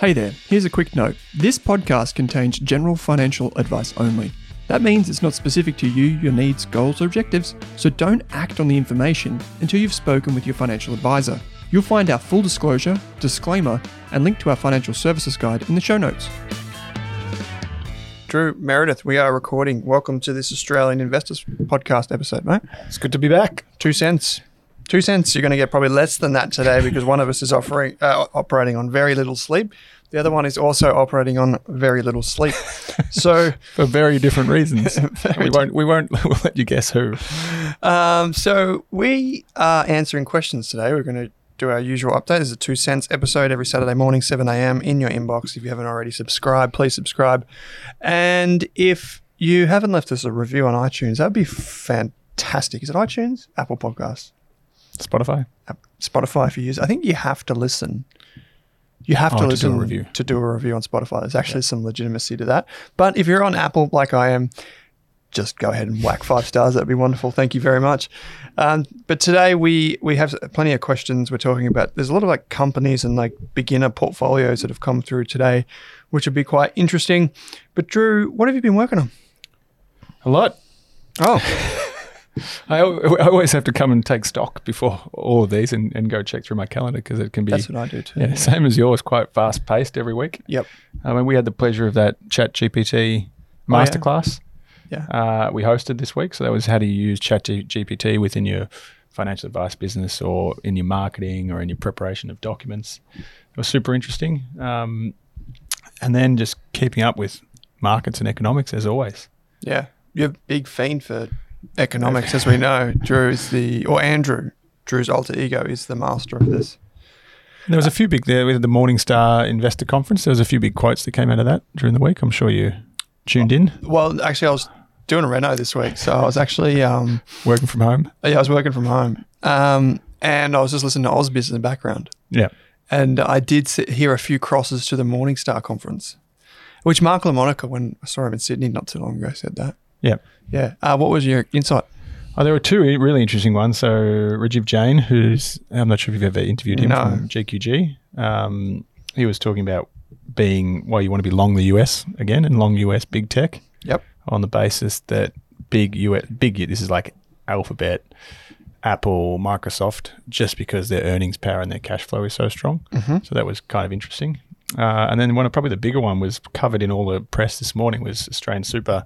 Hey there, here's a quick note. This podcast contains general financial advice only. That means it's not specific to you, your needs, goals, or objectives, so don't act on the information until you've spoken with your financial advisor. You'll find our full disclosure, disclaimer, and link to our financial services guide in the show notes. Drew Meredith, we are recording. Welcome to this Australian Investors Podcast episode, mate. It's good to be back. Two cents. Two cents. You're going to get probably less than that today because one of us is offering, uh, operating on very little sleep. The other one is also operating on very little sleep. So, For very different reasons. Very we won't. We won't. We'll let you guess who. um, so we are answering questions today. We're going to do our usual update. This is a two cents episode every Saturday morning, 7 a.m. in your inbox. If you haven't already subscribed, please subscribe. And if you haven't left us a review on iTunes, that'd be fantastic. Is it iTunes? Apple Podcasts? Spotify. Spotify if you use. I think you have to listen. You have Oh, to to do a listen review. to do a review on Spotify. There's actually some legitimacy to that. But if you're on Apple like I am, just go ahead and whack five stars. That'd be wonderful. Thank you very much. Um, but today we we have plenty of questions. We're talking about. There's a lot of like companies and like beginner portfolios that have come through today, which would be quite interesting. But Drew, what have you been working on? A lot. Oh, I, I always have to come and take stock before all of these and, and go check through my calendar because it can be. that's what I do too. yeah, same as yours, quite fast paced every week. Yep. I mean, we had the pleasure of that Chat GPT Oh, yeah. masterclass. Yeah. uh, we hosted this week. So that was how do you use Chat GPT within your financial advice business or in your marketing or in your preparation of documents. It was super interesting. Um, and then just keeping up with markets and economics as always. Yeah, you're a big fiend for economics, as we know. Drew is the, or Andrew, Drew's alter ego is the master of this. There was a few big there with the Morningstar Investor Conference. There was a few big quotes that came out of that during the week. I'm sure you tuned in, Well, actually, I was doing a reno this week, so I was actually, um, working from home. yeah, I was working from home, um, and I was just listening to Ausbiz in the background, Yeah. and I did sit, hear a few crosses to the Morningstar conference, which Mark LaMonica, when I saw him in Sydney not too long ago, said that. Yeah. Yeah. Uh, what was your insight? Oh, there were two really interesting ones. So Rajiv Jain, who's I'm not sure if you've ever interviewed him No. from GQG. Um, he was talking about being why you want to be long the US again and long US big tech Yep. on the basis that big US big this is like Alphabet, Apple, Microsoft, just because their earnings power and their cash flow is so strong. Mhm. So that was kind of interesting. Uh, and then one of probably the bigger one was covered in all the press this morning was Australian Super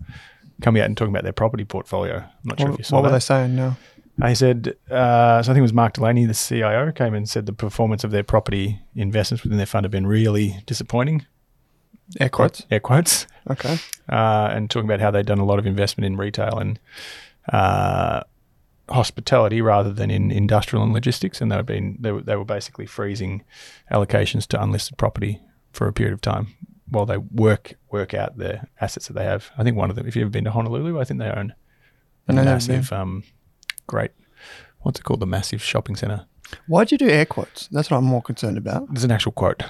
coming out and talking about their property portfolio. I'm not sure if you saw what were that. they saying? No. I said, uh, so I think it was Mark Delaney, the CIO, came and said the performance of their property investments within their fund have been really disappointing. Air quotes. Air quotes. Okay. Uh, and talking about how they'd done a lot of investment in retail and uh, hospitality rather than in industrial and logistics. And they were, been, they, were, they were basically freezing allocations to unlisted property for a period of time while they work work out the assets that they have. I think one of them, if you've ever been to Honolulu, I think they own a No, massive, um, great, what's it called? The massive shopping center. Why'd you do air quotes? That's what I'm more concerned about. There's an actual quote.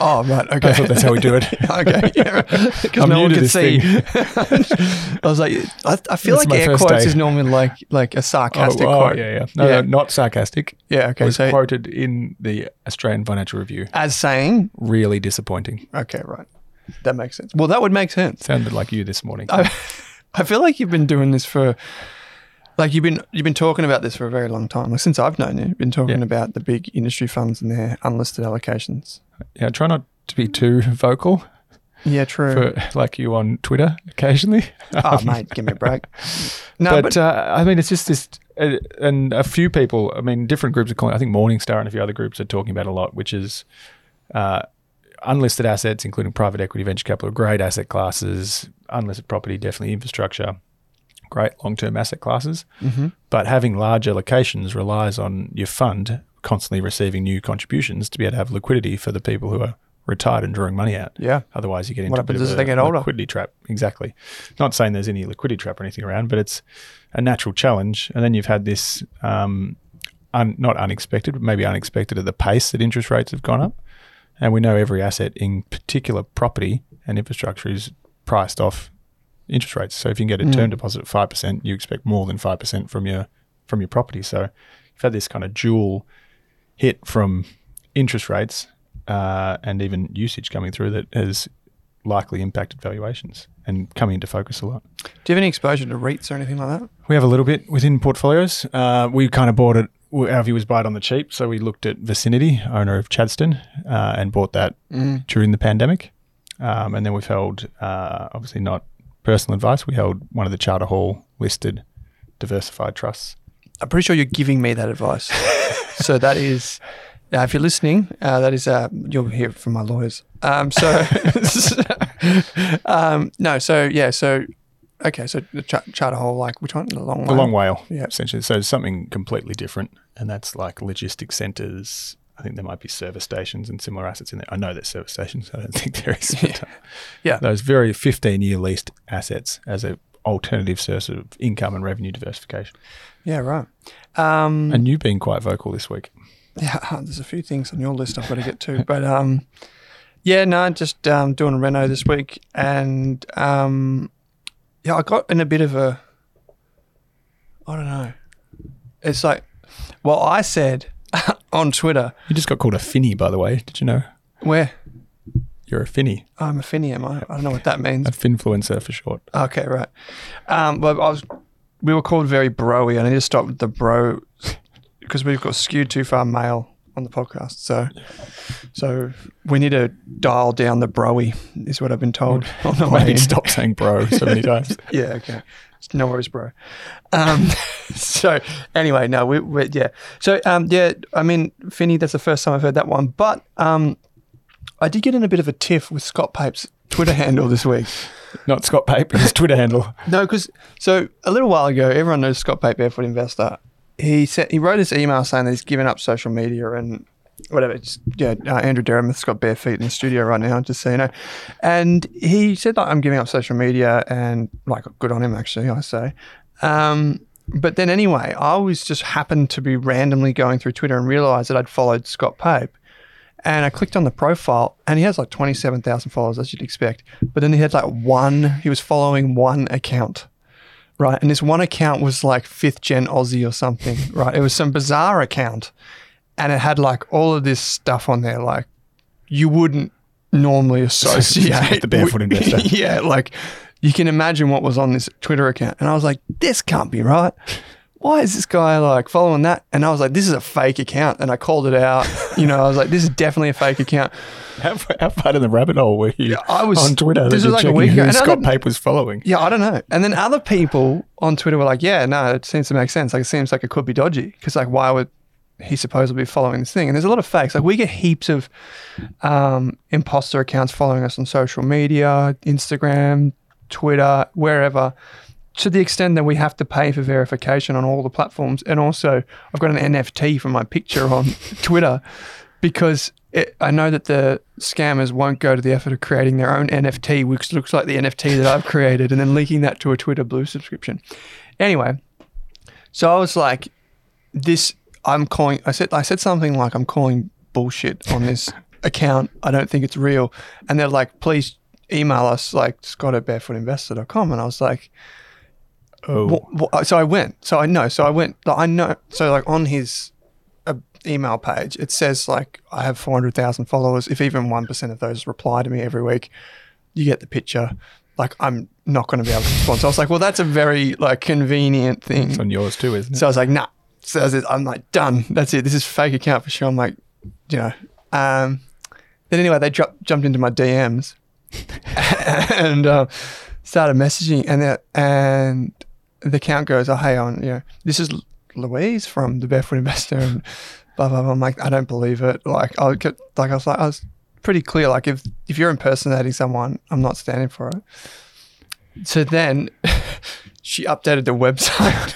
Oh, right. Okay. I thought that's how we do it. okay. Yeah. Because no one could see. I was like, I, I feel like air quotes day. is normally like like a sarcastic oh, oh, quote. yeah, yeah. No, Yeah. no, not sarcastic. Yeah, It okay. was So quoted in the Australian Financial Review. as saying, Really disappointing. okay, right. That makes sense. Well, that would make sense. Sounded like you this morning. I, I feel like you've been doing this for like you've been you've been talking about this for a very long time. Like since I've known you, you've been talking Yeah. about the big industry funds and their unlisted allocations. yeah, try not to be too vocal Yeah, true. for like you on Twitter occasionally. oh, mate, give me a break. No, but, but, uh, I mean, it's just this, uh, and a few people. I mean, different groups are calling. I think Morningstar and a few other groups are talking about a lot, which is uh, unlisted assets, including private equity, venture capital, great asset classes. Unlisted property, definitely infrastructure, great long-term asset classes. Mhm. But having large allocations relies on your fund constantly receiving new contributions to be able to have liquidity for the people who are retired and drawing money out. Yeah. Otherwise, you get into What a bit of a they get older? liquidity trap. Exactly. Not saying there's any liquidity trap or anything around, but it's a natural challenge. And then you've had this, um, un, not unexpected, but maybe unexpected at the pace that interest rates have gone up. And we know every asset, in particular property and infrastructure, is priced off interest rates. So if you can get a term deposit at five percent, you expect more than five percent from your from your property. So you've had this kind of dual hit from interest rates uh, and even usage coming through that has likely impacted valuations and coming into focus a lot. Do you have any exposure to REITs or anything like that? We have a little bit within portfolios. Uh, we kind of bought it. Our view was buy it on the cheap, so we looked at Vicinity, owner of Chadstone, uh, and bought that during the pandemic. Um, and then we've held, uh, obviously not personal advice, we held one of the Charter Hall listed diversified trusts. I'm pretty sure you're giving me that advice. so that is, uh, if you're listening, uh, that is, uh, you'll hear it from my lawyers. Um, so, um, no, so yeah, so okay, so the ch- Charter Hall, like which one? The long The Long WALE, Yeah. essentially. So something completely different, and that's like logistics centres. I think there might be service stations and similar assets in there. I know there's service stations. I don't think there is. uh, Yeah. Those very 15 year leased assets as a alternative source of income and revenue diversification. Yeah, right. Um, And you've been quite vocal this week. yeah, there's a few things on your list I've got to get to, but um, yeah, no, just um, doing a reno this week, and um, yeah, I got in a bit of a, I don't know, it's like, well, I said on Twitter You just got called a finny, by the way. Did you know? where You're a finny, I'm a finny, am I? I don't know what that means. a finfluencer for short. Okay, right. Um, but I was, we were called very broy. And I need to stop with the bro because we've got skewed too far male on the podcast. So, so we need to dial down the broy. Is what I've been told on the way. Maybe stop saying bro so many times. Yeah, okay. No worries, bro. Um, so anyway, no, we, we yeah. So um, yeah, I mean, Finny, that's the first time I've heard that one. But um, I did get in a bit of a tiff with Scott Pape's Twitter handle this week. Not Scott Pape, his Twitter handle. No, because so a little while ago, everyone knows Scott Pape, Barefoot Investor. He said he wrote this email saying that he's given up social media and whatever. It's, yeah, uh, Andrew Deremith's got bare feet in the studio right now, just so you know. And he said that I'm giving up social media, and like good on him actually, I say. Um, but then anyway, I was just happened to be randomly going through Twitter and realized that I'd followed Scott Pape. And I clicked on the profile, and he has like 27,000 followers, as you'd expect. But then he had like one, he was following one account, right? And this one account was like fifth gen Aussie or something, right? It was some bizarre account. And it had like all of this stuff on there, like you wouldn't normally associate The Barefoot Investor. yeah, like you can imagine what was on this Twitter account. And I was like, this can't be right. Why is this guy like following that? And I was like, this is a fake account. And I called it out. You know, I was like, this is definitely a fake account. How, how far in the rabbit hole were you I was- on Twitter? this was like a week ago. And Scott Pape was following. Yeah, I don't know. And then other people on Twitter were like, yeah, no, it seems to make sense. Like, it seems like it could be dodgy. Because, like, why would he supposedly be following this thing? And there's a lot of fakes. Like, we get heaps of um, imposter accounts following us on social media, Instagram, Twitter, wherever, to the extent that we have to pay for verification on all the platforms. And also, I've got an NFT for my picture on Twitter because it, I know that the scammers won't go to the effort of creating their own NFT, which looks like the NFT that I've created, and then linking that to a Twitter Blue subscription. Anyway, so I was like, "This, I'm calling." I said, I said something like, "I'm calling bullshit on this account. I don't think it's real." And they're like, "Please email us, like Scott at barefootinvestor.com." And I was like, Oh, Wh- wh- so I went. So I know. So I went. like, I know. So like on his uh, email page, it says like I have four hundred thousand followers. If even one percent of those reply to me every week, you get the picture. Like I'm not going to be able to respond. So I was like, well, that's a very like convenient thing. it's on yours too, isn't it? So I was like, nah. So I was- I'm like, done. That's it. This is fake account for sure. I'm like, you know. Um, then anyway, they dro- jumped into my DMs and uh, started messaging, and the and the count goes, oh hey, on you know, this is Louise from the Barefoot Investor, and blah blah blah. I'm like, I don't believe it. Like I'll get like I was like I was pretty clear. Like if if you're impersonating someone, I'm not standing for it. So then she updated the website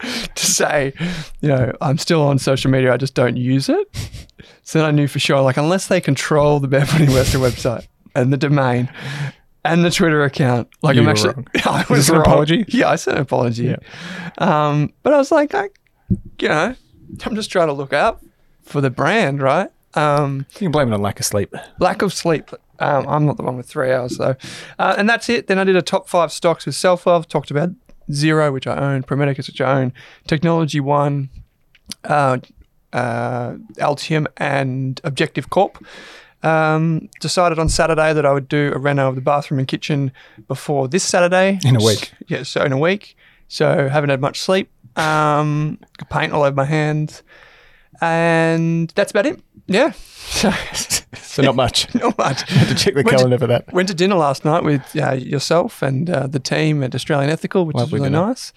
to say, you know, I'm still on social media, I just don't use it. So then I knew for sure, like, unless they control the Barefoot Investor website and the domain and the Twitter account, like, You I'm actually, wrong. I Is was this an wrong. apology? Yeah, I sent an apology. Yeah. Um, but I was like, I, you know, I'm just trying to look out for the brand, right? Um, You can blame it on lack of sleep. lack of sleep. Um, I'm not the one with three hours though. Uh, and that's it. Then I did a top five stocks with SelfWealth. Talked about Xero, which I own, Pro Medicus, which I own, Technology One, uh, uh, Altium, and Objective Corp. Um, decided on Saturday that I would do a reno of the bathroom and kitchen before this Saturday. In a week. Yeah, so in a week. So haven't had much sleep. Um, paint all over my hands. And that's about it. Yeah. So, So not much. not much. Had to check the Went to- calendar for that. Went to dinner last night with uh, yourself and uh, the team at Australian Ethical, which Lovely is really dinner. nice.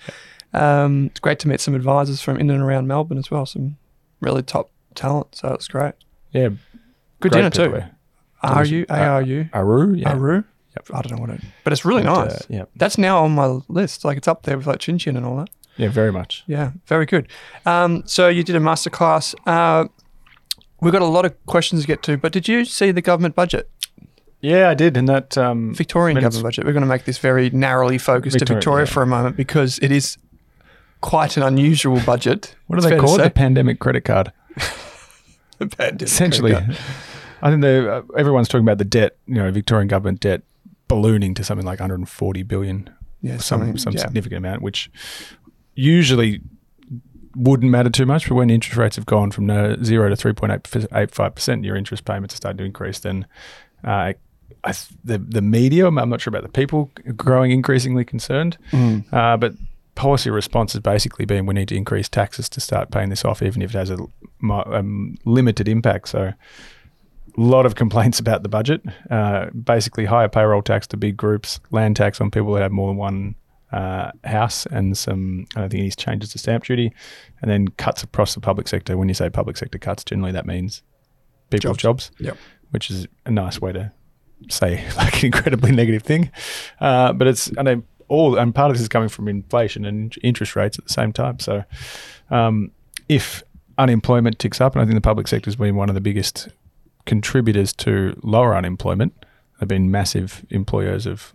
Um, it's great to meet some advisors from in and around Melbourne as well. Some really top talent. So it's great. Yeah. Good dinner too. there. Are you? A R U? Aru. Yeah. Aru? Yep. I don't know what it. But it's really uh, nice. yeah. That's now on my list. Like it's up there with like Chin Chin and all that. Yeah. Very much. Yeah, very good. Um, so you did a masterclass. Uh, we've got a lot of questions to get to, but did you see the government budget, Yeah, I did, and that um, Victorian government budget? We're going to make this very narrowly focused to Victoria, Victoria yeah. for a moment because it is quite an unusual budget. What do they call it? The pandemic credit card. Essentially, I think uh, everyone's talking about the debt. You know, Victorian government debt ballooning to something like 140 billion, yeah, some some yeah. significant amount, which usually wouldn't matter too much. But when interest rates have gone from no, zero to 3.85 percent, your interest payments are starting to increase. Then, uh, I th- the the media, I'm I'm not sure about the people, growing increasingly concerned. Mm. Uh, but policy response has basically been we need to increase taxes to start paying this off, even if it has a um, limited impact. So, a lot of complaints about the budget. Uh, basically, higher payroll tax to big groups, land tax on people that have more than one uh, house, and some, I don't think, any changes to stamp duty, and then cuts across the public sector. When you say public sector cuts, generally that means people's jobs, Yep. which is a nice way to say like an incredibly negative thing. Uh, but it's I know all and part of this is coming from inflation and interest rates at the same time. So um, if unemployment ticks up, and I think the public sector has been one of the biggest contributors to lower unemployment. They've been massive employers of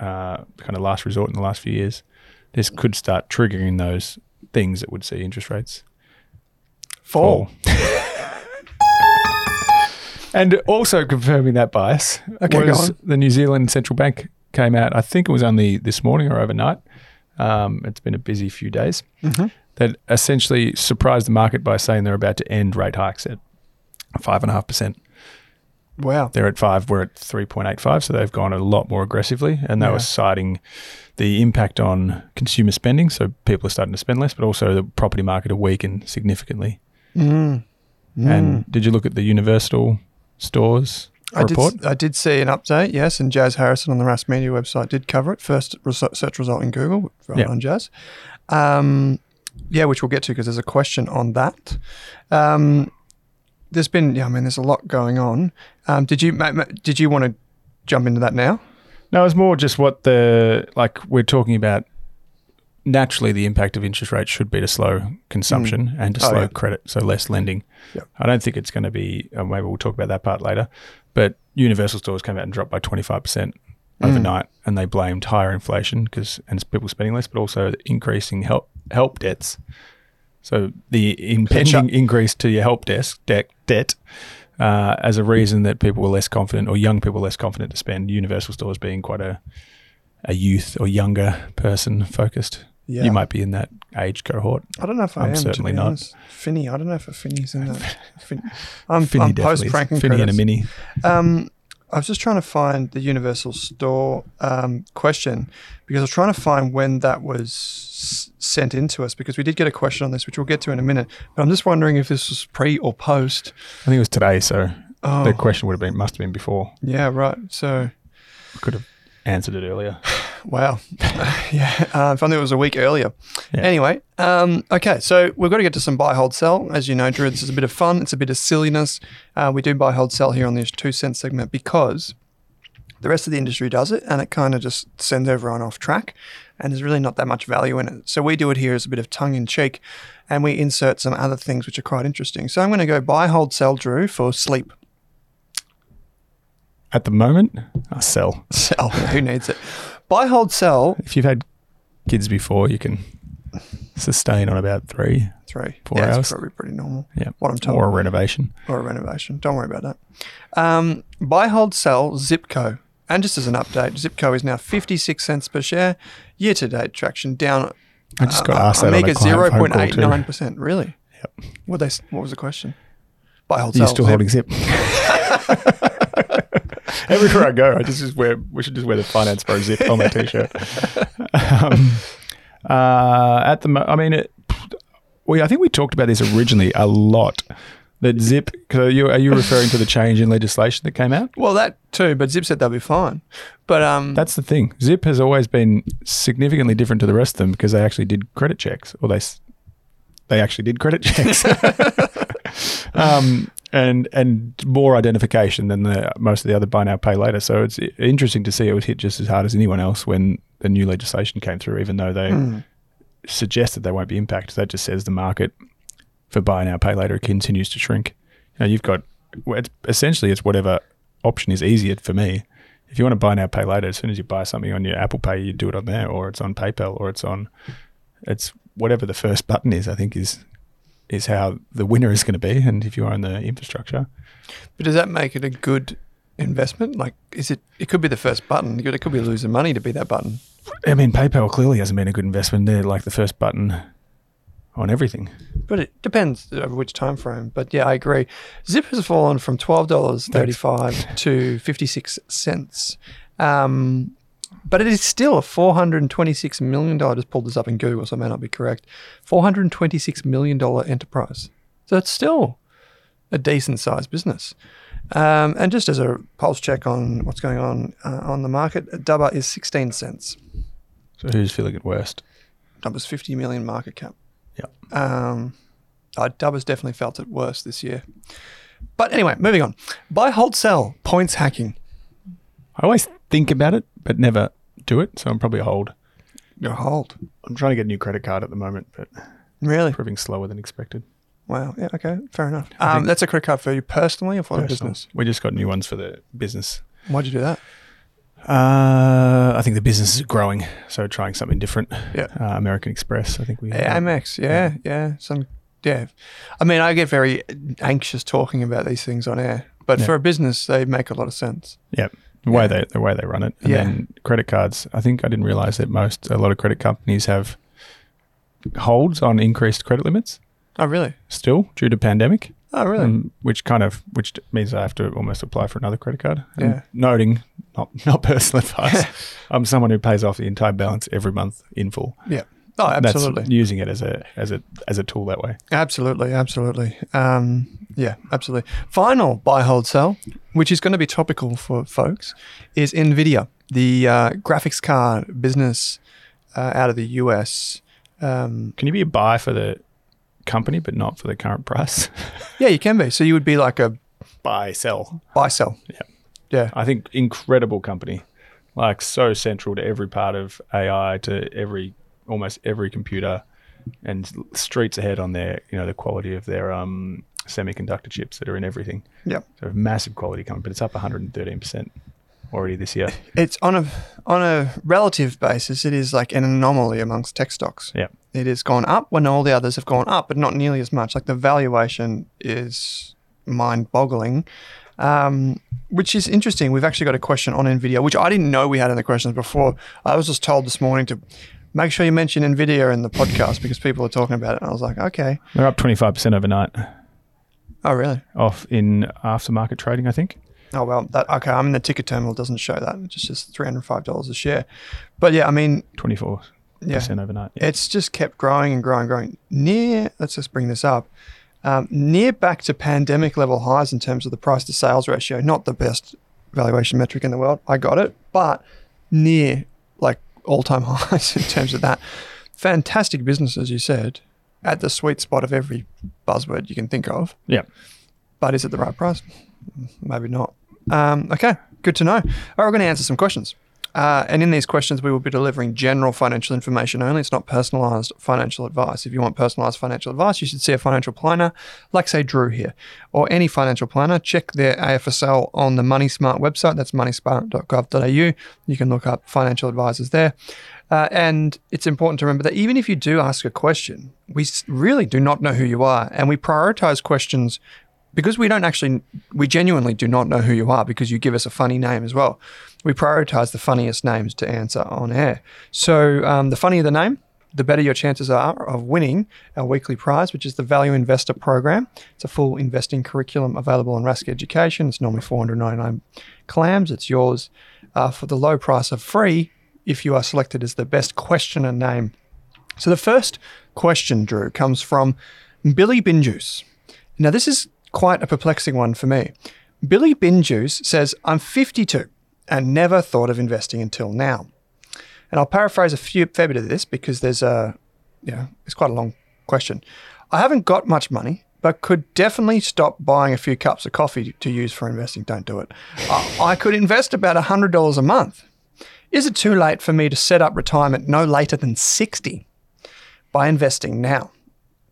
uh, kind of last resort in the last few years. This could start triggering those things that would see interest rates Fall. and also confirming that bias Okay, was the New Zealand Central Bank came out. I think it was only this morning or overnight. Um, it's been a busy few days. Mm-hmm. That essentially surprised the market by saying they're about to end rate hikes at five and a half percent. Wow. They're at five. We're at three point eight five. So they've gone a lot more aggressively, and they Yeah. were citing the impact on consumer spending. So people are starting to spend less, but also the property market are weakened significantly. Mm. And did you look at the Universal stores I did, report? I did see an update, yes, and Jazz Harrison on the Rask Media website did cover it. First search result in Google, Yeah. on Jazz. Um, yeah, which we'll get to because there's a question on that. Um, there's been, yeah, I mean, there's a lot going on. Um, did you, did you want to jump into that now? No, it's more just what the like we're talking about. Naturally, the impact of interest rates should be to slow consumption and to Oh, slow yeah. credit, so less lending. Yep. I don't think it's going to be. Uh, maybe we'll talk about that part later. But Universal stores came out and dropped by twenty five percent Mm. overnight, and they blamed higher inflation because and people spending less, but also increasing HELP HELP debts. So the impending increase to your help desk debt debt uh, as a reason that people were less confident or young people were less confident to spend. Universal stores being quite a a youth or younger person focused. Yeah. You might be in that age cohort. I don't know if I I'm am. certainly not. honest. Finny, I don't know if a Finny's in that. Fin- I'm, Finny I'm post pranking is. Finny and a mini. Um, I was just trying to find the Universal Store um, question because I was trying to find when that was s- sent in to us because we did get a question on this, which we'll get to in a minute. But I'm just wondering if this was pre or post. I think it was today, so Oh, the question would have been must have been before. yeah, right. So, I could have answered it earlier. wow. yeah, uh, if only it was a week earlier. Yeah. Anyway, um, okay, so we've got to get to some buy, hold, sell. As you know, Drew, this is a bit of fun. It's a bit of silliness. Uh, we do buy, hold, sell here on this two cent segment because the rest of the industry does it, and it kind of just sends everyone off track. And there's really not that much value in it. So we do it here as a bit of tongue in cheek, and we insert some other things which are quite interesting. So I'm going to go buy, hold, sell, Drew for sleep. At the moment, I sell. Sell. Who needs it? Buy, hold, sell. If you've had kids before, you can sustain on about three Three. Four yeah, hours. It's probably pretty normal. Yeah. What I'm told. or a renovation. or a renovation. Don't worry about that. Um, buy, hold, sell, Zipco. And just as an update, Zipco is now 56 cents per share. Year to date traction down I just got uh, asked that Omega client phone 0.89%. Really? Yep. What, they, what was the question? Buy, hold, Are you sell. still Zip. holding zip? Everywhere I go, I just, just wear. We should just wear the finance bro zip on my t-shirt. um, uh, at the, mo- I mean, it, we. I think we talked about this originally a lot. That zip. Cause are you are you referring to the change in legislation that came out? Well, that too, but Zip said they'll be fine. But um, That's the thing. Zip has always been significantly different to the rest of them because they actually did credit checks, or they s- they actually did credit checks, um, and and more identification than the most of the other buy now pay later. So it's interesting to see it was hit just as hard as anyone else when the new legislation came through, even though they Hmm. suggested they won't be impacted. That just says the market for buy now pay later continues to shrink. You know, you've got well, it's, essentially it's whatever option is easier for me. If you want to buy now pay later, as soon as you buy something on your Apple Pay, you do it on there, or it's on PayPal, or it's on it's whatever the first button is. I think is is how the winner is going to be. And if you own the infrastructure, but does that make it a good investment? Like, is it? It could be the first button. It could be losing money to be that button. I mean, PayPal clearly hasn't been a good investment. They're like the first button on everything. But it depends over which time frame. But yeah, I agree. Zip has fallen from twelve dollars thirty five to fifty six cents. Um, but it is still a four hundred and twenty six million dollar. Just pulled this up in Google, so it may not be correct. Four hundred and twenty six million dollar enterprise. So it's still a decent sized business. Um, and just as a pulse check on what's going on uh, on the market, Dubba is sixteen cents. So who's feeling it worst? Dubba's fifty million market cap. Yeah. Um, uh, Dub has definitely felt it worse this year. But anyway, moving on. Buy, hold, sell. Points hacking. I always think about it, but never do it. So I'm probably a hold. Your hold. I'm trying to get a new credit card at the moment, but Really? proving slower than expected. Wow. Yeah. Okay. Fair enough. Um, that's a credit card for you personally or for the Personal. business? We just got new ones for the business. Why'd you do that? Uh, I think the business is growing, so trying something different. Yeah. Uh, American Express, I think we. Yeah, Amex. Yeah. Yeah. Some. Yeah. I mean, I get very anxious talking about these things on air, but Yeah. for a business, they make a lot of sense. Yeah, the way Yeah. they the way they run it, and Yeah. then credit cards. I think I didn't realize that most a lot of credit companies have holds on increased credit limits Oh, really? still due to pandemic. Oh, really? um, which kind of which means I have to almost apply for another credit card. And Yeah. Noting, not not personal advice. I'm someone who pays off the entire balance every month in full. yeah. Oh, absolutely. That's using it as a as a as a tool that way. Absolutely, absolutely. Um, yeah, absolutely. Final buy, hold, sell, which is going to be topical for folks, is Nvidia, the uh, graphics card business uh, out of the US. Um, Can you be a buy for the company but not for the current price? yeah, you can be. So you would be like a buy sell. buy, sell. Yeah. Yeah. I think incredible company, like so central to every part of AI, to every almost every computer, and streets ahead on their you know the quality of their um semiconductor chips that are in everything. Yeah. So massive quality company, but it's up 113 percent already this year. It's on a on a relative basis, it is like an anomaly amongst tech stocks. Yeah. It has gone up when all the others have gone up, but not nearly as much. Like the valuation is mind-boggling, um, which is interesting. We've actually got a question on Nvidia, which I didn't know we had in the questions before. I was just told this morning to make sure you mention Nvidia in the podcast because people are talking about it, and I was like, okay. They're up 25 percent overnight, Oh, really? off in aftermarket trading. I think. Oh well, that okay. I'm in the TIKR terminal. It doesn't show that. It's just three hundred five dollars a share. But yeah, I mean, 24 yeah, percent overnight. Yeah. it's just kept growing and growing, and growing. Near, let's just bring this up, um, near back to pandemic level highs in terms of the price to sales ratio. Not the best valuation metric in the world. I got it, but near like all time highs in terms of that. Fantastic business, as you said, at the sweet spot of every buzzword you can think of. yeah. But is it the right price? Maybe not. Um, okay, Good to know. All right, we're going to answer some questions. Uh, and in these questions, we will be delivering general financial information only. It's not personalized financial advice. If you want personalized financial advice, you should see a financial planner, like, say, Drew here, or any financial planner. Check their AFSL on the MoneySmart website. That's moneysmart.gov.au. You can look up financial advisors there. Uh, and it's important to remember that even if you do ask a question, we really do not know who you are. And we prioritize questions because we don't actually, we genuinely do not know who you are because you give us a funny name as well. We prioritize the funniest names to answer on air. So um, the funnier the name, the better your chances are of winning our weekly prize, which is the Value Investor Program. It's a full investing curriculum available on Rask Education. It's normally 499 clams. It's yours uh, for the low price of free if you are selected as the best questioner name. So the first question, Drew, comes from Billy Binjuice. Now, this is quite a perplexing one for me. Billy Binjuice says, I'm 52 and never thought of investing until now. And I'll paraphrase a few, fair bit of this because there's a, you know, it's quite a long question. I haven't got much money, but could definitely stop buying a few cups of coffee to use for investing. Don't do it. I, I could invest about $100 a month. Is it too late for me to set up retirement no later than 60 by investing now?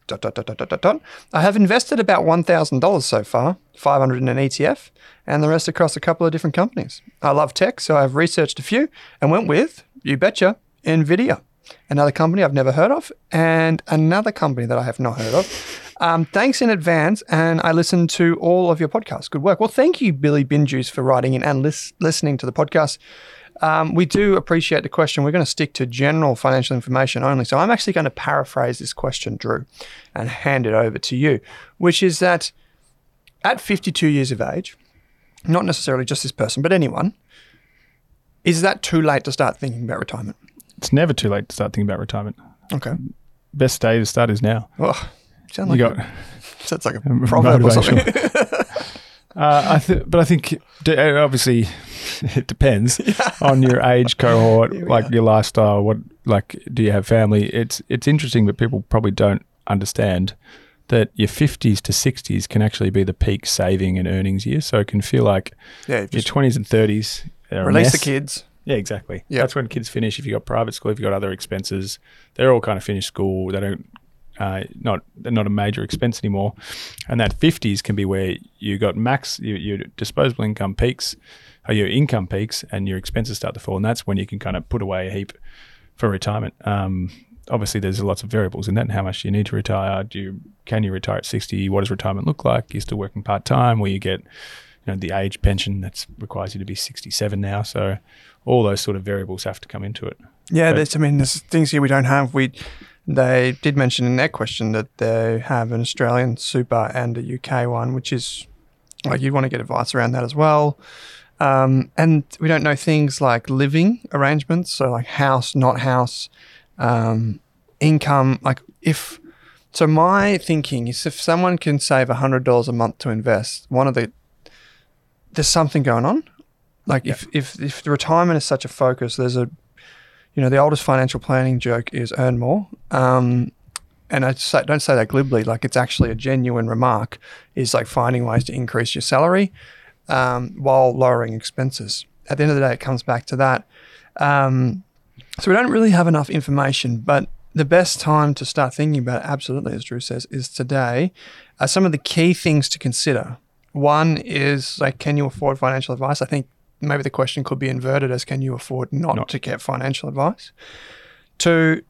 Dot, dot, dot, dot, dot, dot. I have invested about $1,000 so far, 500 in an ETF, and the rest across a couple of different companies. I love tech, so I've researched a few and went with, you betcha, NVIDIA, another company I've never heard of, and another company that I have not heard of. Um, thanks in advance, and I listened to all of your podcasts. Good work. Well, thank you, Billy Binjuice, for writing in and lis- listening to the podcast. Um, we do appreciate the question. We're going to stick to general financial information only. So I'm actually going to paraphrase this question, Drew, and hand it over to you, which is that at 52 years of age, not necessarily just this person, but anyone, is that too late to start thinking about retirement? It's never too late to start thinking about retirement. Okay. Best day to start is now. Oh, sound like You a- got sounds like a proverb or something. Uh, I th- but I think uh, obviously it depends on your age cohort, like your lifestyle. What like do you have family? It's it's interesting, but people probably don't understand that your fifties to sixties can actually be the peak saving and earnings year. So it can feel like yeah, your twenties and thirties. release the kids. Yeah, exactly. Yeah. That's when kids finish. If you've got private school, if you've got other expenses, they're all kind of finished school. They don't uh, not not a major expense anymore. And that fifties can be where you got max your, your disposable income peaks, or your income peaks, and your expenses start to fall. And that's when you can kind of put away a heap for retirement. Um, obviously, there's lots of variables in that. And how much do you need to retire? Do you can you retire at sixty? What does retirement look like? You're still working part time, where you get you know the age pension that requires you to be 67 now. So all those sort of variables have to come into it. Yeah, But- there's, I mean, there's things here we don't have. We they did mention in their question that they have an Australian super and a UK one, which is like you'd want to get advice around that as well. Um, and we don't know things like living arrangements, so like house, not house, um, income. Like if so, my thinking is if someone can save hundred dollars a month to invest, one of the there's something going on. Like if, if if the retirement is such a focus, there's a you know, the oldest financial planning joke is earn more. Um, and I say, don't say that glibly, like it's actually a genuine remark, is like finding ways to increase your salary um, while lowering expenses. At the end of the day, it comes back to that. Um, so we don't really have enough information, but the best time to start thinking about it, absolutely, as Drew says, is today. Uh, some of the key things to consider. One is like, can you afford financial advice? I think maybe the question could be inverted as can you afford not, Not. to get financial advice? Two,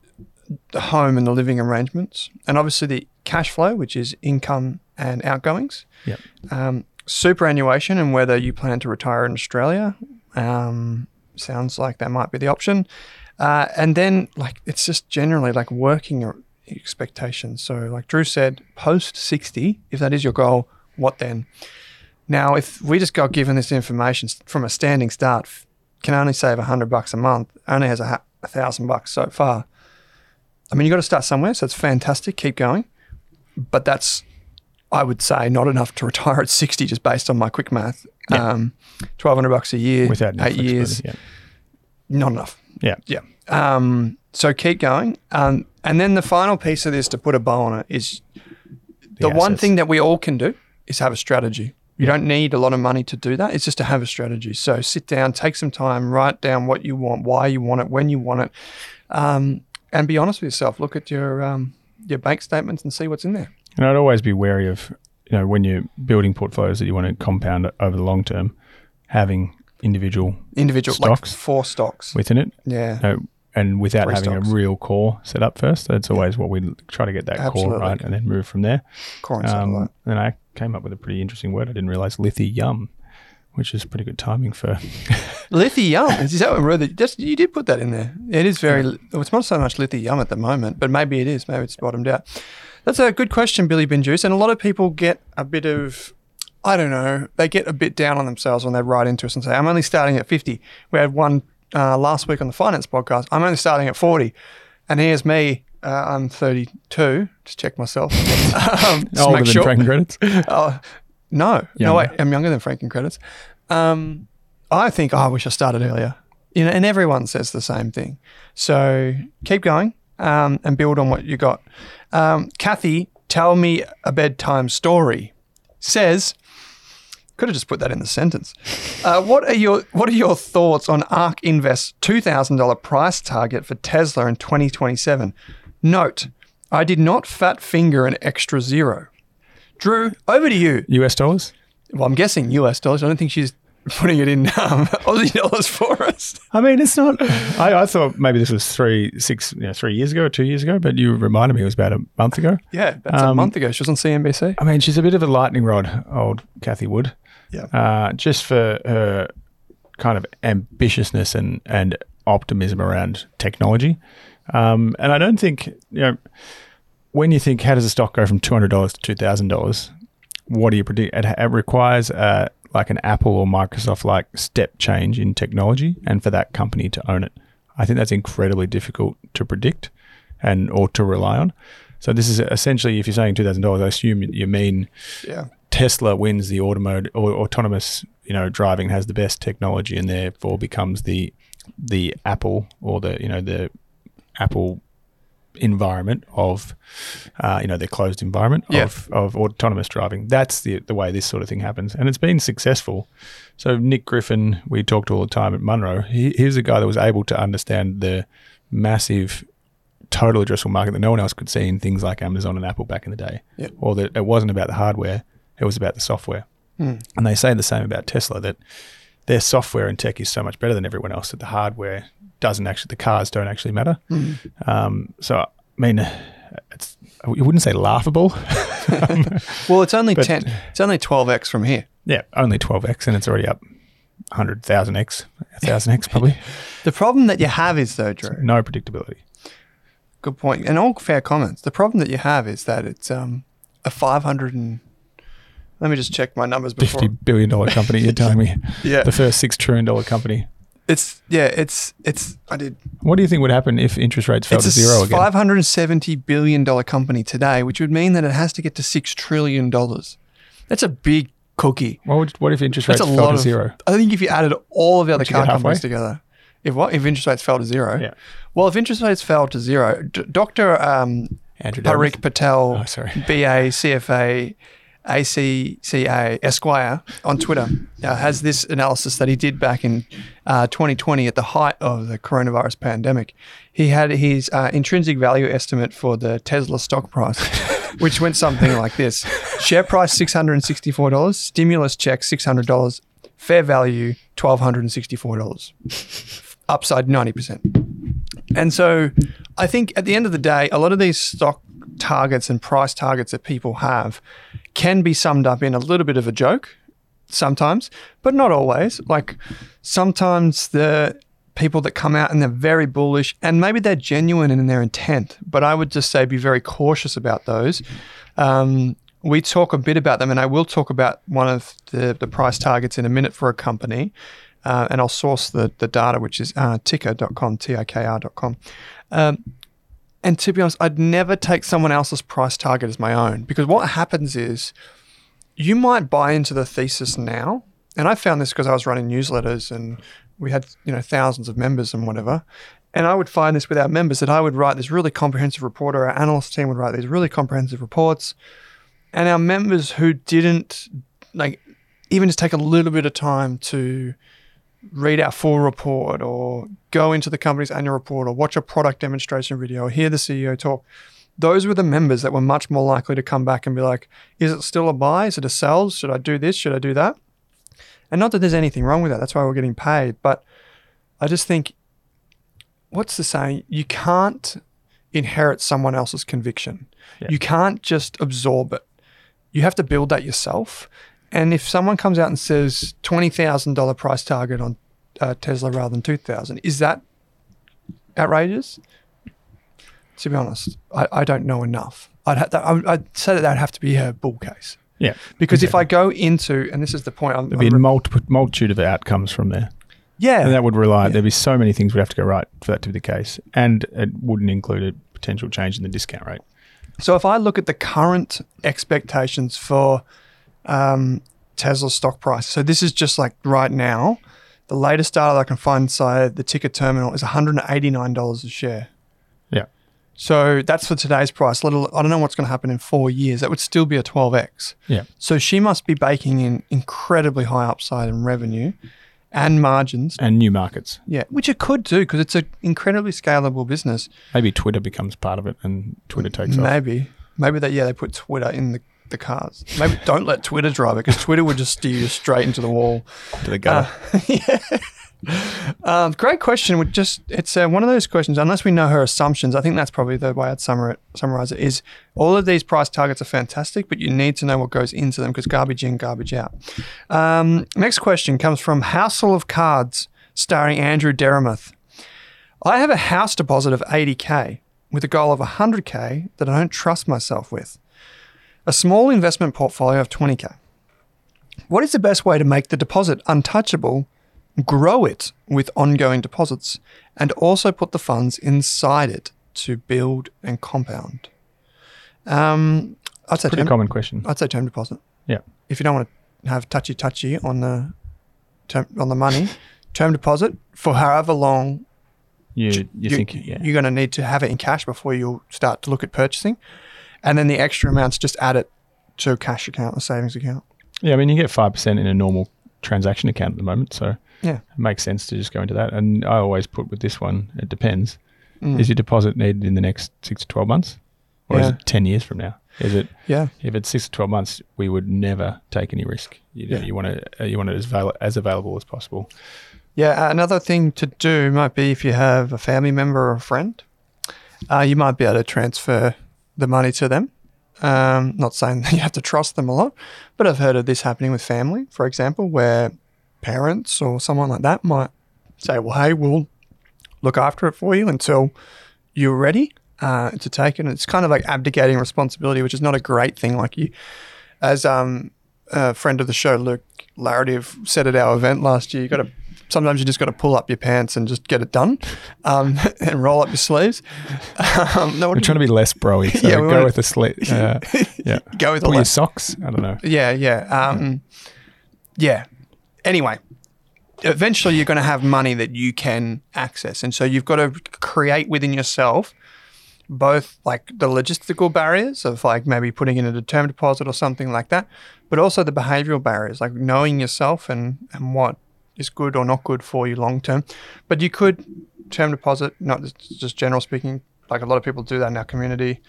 the home and the living arrangements, and obviously the cash flow, which is income and outgoings. Yep. Um, superannuation and whether you plan to retire in Australia. Um, sounds like that might be the option. Uh, and then, like, it's just generally like working or expectations. So, like Drew said, post 60, if that is your goal, what then? Now, if we just got given this information from a standing start, can only save a hundred bucks a month, only has a, a thousand bucks so far. I mean, you got to start somewhere, so it's fantastic. Keep going, but that's, I would say, not enough to retire at sixty, just based on my quick math. Yeah. Um, Twelve hundred bucks a year, Without any eight years, flexibility, not enough. Yeah. Yeah. Um, so keep going. Um, and then the final piece of this to put a bow on it is the, one thing that we all can do is have a strategy. You don't need a lot of money to do that. It's just to have a strategy. So sit down, take some time, write down what you want, why you want it, when you want it, um, and be honest with yourself. Look at your um, your bank statements and see what's in there. And I'd always be wary of, you know, when you're building portfolios that you want to compound over the long term, having individual Individual Stocks? like four stocks. within it, yeah. no, and without Three having a real core set up first. That's always what we try to get that Absolutely. core right, and then move from there. Core and. Um, and I came up with a pretty interesting word. I didn't realize lithium, which is pretty good timing for. Lithium. Is that what really? Just you did put that in there. It is very. It's not so much lithium at the moment, but maybe it is. Maybe it's bottomed out. That's a good question, Billy Bin Juice. And a lot of people get a bit of, I don't know, they get a bit down on themselves when they write into us and say, "I'm only starting at 50." We had one uh, last week on the finance podcast. I'm only starting at 40, and here's me. Uh, I'm 32. Just check myself. um, just older make than sure. franking credits. Oh, no. No, wait. I'm younger than franking credits. Um, I think, oh, I wish I started earlier. You know, and everyone says the same thing. So keep going um, and build on what you got. Um, Cathie, tell me a bedtime story. Says, could have just put that in the sentence. Uh, what are your What are your thoughts on ARK Invest's two thousand dollar price target for Tesla in 2027? Note, I did not fat finger an extra zero. Drew, over to you. US dollars. Well, I'm guessing US dollars. I don't think she's putting it in um, Aussie dollars for us. I mean, it's not. I, I thought maybe this was three, six, you know, three years ago or two years ago, but you reminded me it was about a month ago. Yeah, that's a Um, month ago. She was on CNBC. I mean, she's a bit of a lightning rod, old Cathie Wood. Yeah. Uh, just for her kind of ambitiousness and, and optimism around technology. Um, and I don't think, you know, when you think, how does a stock go from $200 to $2,000? What do you predict? It, it requires uh, like an Apple or Microsoft like step change in technology and for that company to own it. I think that's incredibly difficult to predict and or to rely on. So this is essentially, if you're saying two thousand dollars, I assume you mean Yeah. Tesla wins the automotive or autonomous, you know, driving has the best technology and therefore becomes the the Apple or the you know the Apple environment of uh, you know their closed environment Yeah. of, of autonomous driving. That's the the way this sort of thing happens, and it's been successful. So Nick Griffin, we talked all the time at Munro. He, he was a guy that was able to understand the massive total addressable market that no one else could see in things like Amazon and Apple back in the day, or that it wasn't about the hardware, it was about the software. Hmm. And they say the same about Tesla that their software and tech is so much better than everyone else that the hardware doesn't actually, the cars don't actually matter. Hmm. Um, so, I mean, it's, you wouldn't say laughable. Well, it's only But- ten. It's only twelve x from here. yeah, only 12x and it's already up 100,000x, 1,000x probably. The problem that you have is though, Drew. no predictability. Good point, and all fair comments. The problem that you have is that it's um a five hundred and. Let me just check my numbers before. $50 billion company, you're telling me. Yeah, The first $6 trillion company. It's yeah, it's it's. I did. What do you think would happen if interest rates fell to zero again? five hundred and seventy billion dollar company today, which would mean that it has to get to six trillion dollars. That's a big cookie. What, would, what if interest That's rates fell to of zero? I think if you added all of the other car companies together, if what if interest rates fell to zero? Yeah. Well, if interest rates fell to zero, D- Doctor um, Andrew? Parik Patel, Oh. BA, CFA, ACCA, Esquire on Twitter. Uh, has this analysis that he did back in uh, 2020 at the height of the coronavirus pandemic. He had his uh, intrinsic value estimate for the Tesla stock price, which went something like this: share price $664, stimulus check $600, fair value $1,264, upside 90%. And so I think at the end of the day, a lot of these stock targets and price targets that people have can be summed up in a little bit of a joke sometimes, but not always. Like sometimes the people that come out and they're very bullish and maybe they're genuine in their intent, but I would just say be very cautious about those. Um, we talk a bit about them, and I will talk about one of the, the price targets in a minute for a company. Uh, and I'll source the, the data, which is uh, TIKR.com, T-I-K-R.com. Um, and to be honest, I'd never take someone else's price target as my own because what happens is you might buy into the thesis now. And I found this because I was running newsletters and we had, you know, thousands of members and whatever. And I would find this with our members that I would write this really comprehensive report or our analyst team would write these really comprehensive reports. And our members who didn't like even just take a little bit of time to read our full report or go into the company's annual report or watch a product demonstration video or hear the CEO talk, those were the members that were much more likely to come back and be like, is it still a buy? Is it a sell? Should I do this? Should I do that? And not that there's anything wrong with that. That's why we're getting paid. But I just think, what's the saying? You can't inherit someone else's conviction. Yeah. You can't just absorb it. You have to build that yourself. And if someone comes out and says twenty thousand dollar price target on uh, Tesla rather than two thousand, is that outrageous? To be honest, I, I don't know enough. I'd, ha- that, I I'd say that that'd have to be a bull case. Yeah. Because if I go into, and this is the point, I'm, There'd be a I'm- multi- multitude of outcomes from there. yeah, And that would rely, Yeah. there'd be so many things we'd have to go right for that to be the case. And it wouldn't include a potential change in the discount rate. So if I look at the current expectations for um, Tesla's stock price, so this is just like right now, the latest data I can find inside the TIKR terminal is $189 a share. Yeah. So that's for today's price. Little, I don't know what's going to happen in four years. That would still be a 12x. Yeah. So she must be baking in incredibly high upside in revenue and margins. And new markets. Yeah, which it could do because it's an incredibly scalable business. Maybe Twitter becomes part of it and Twitter takes off. Maybe, maybe that yeah they put Twitter in the, the cars. Maybe don't let Twitter drive it because Twitter would just steer you straight into the wall. to the gutter. yeah. Um, great question. Would just it's uh, one of those questions. Unless we know her assumptions, I think that's probably the way I'd summarize it. Summarize it is all of these price targets are fantastic, but you need to know what goes into them because garbage in, garbage out. Um, next question comes from Houseful of Cards, starring Andrew Deremith. I have a house deposit of 80k with a goal of 100k that I don't trust myself with. A small investment portfolio of 20k. What is the best way to make the deposit untouchable, grow it with ongoing deposits, and also put the funds inside it to build and compound? Um, I'd say Pretty term, common question. I'd say term deposit. Yeah. If you don't want to have touchy touchy on the term, on the money, term deposit for however long You you, think yeah. you're going to need to have it in cash before you start to look at purchasing, and then the extra amounts just add it to a cash account, or savings account. yeah, I mean you get five percent in a normal transaction account at the moment, so Yeah. it makes sense to just go into that. And I always put with this one, it depends. Mm. Is your deposit needed in the next six to twelve months? Or is it ten years from now? Is it Yeah, if it's six to twelve months, we would never take any risk. You, know, Yeah. you want to you want it as val- as available as possible. yeah. Another thing to do might be if you have a family member or a friend, uh, you might be able to transfer the money to them. Um, not saying that you have to trust them a lot, but I've heard of this happening with family, for example, where parents or someone like that might say, "Well, hey, we'll look after it for you until you're ready uh, to take it." And it's kind of like abdicating responsibility, which is not a great thing. Like you, as um, a friend of the show, Luke Larrity, have said at our event last year, you got to sometimes you just got to pull up your pants and just get it done, um, and roll up your sleeves. Um, no, We're trying to be less broy, so Yeah, we go with the slit. Uh, yeah, go with pull the your socks. I don't know. Yeah, yeah. Um, yeah. Anyway, eventually you're going to have money that you can access. And so you've got to create within yourself both like the logistical barriers of like maybe putting in a term deposit or something like that, but also the behavioral barriers, like knowing yourself and, and what is good or not good for you long term. But you could term deposit, not just, general speaking, like a lot of people do that in our community.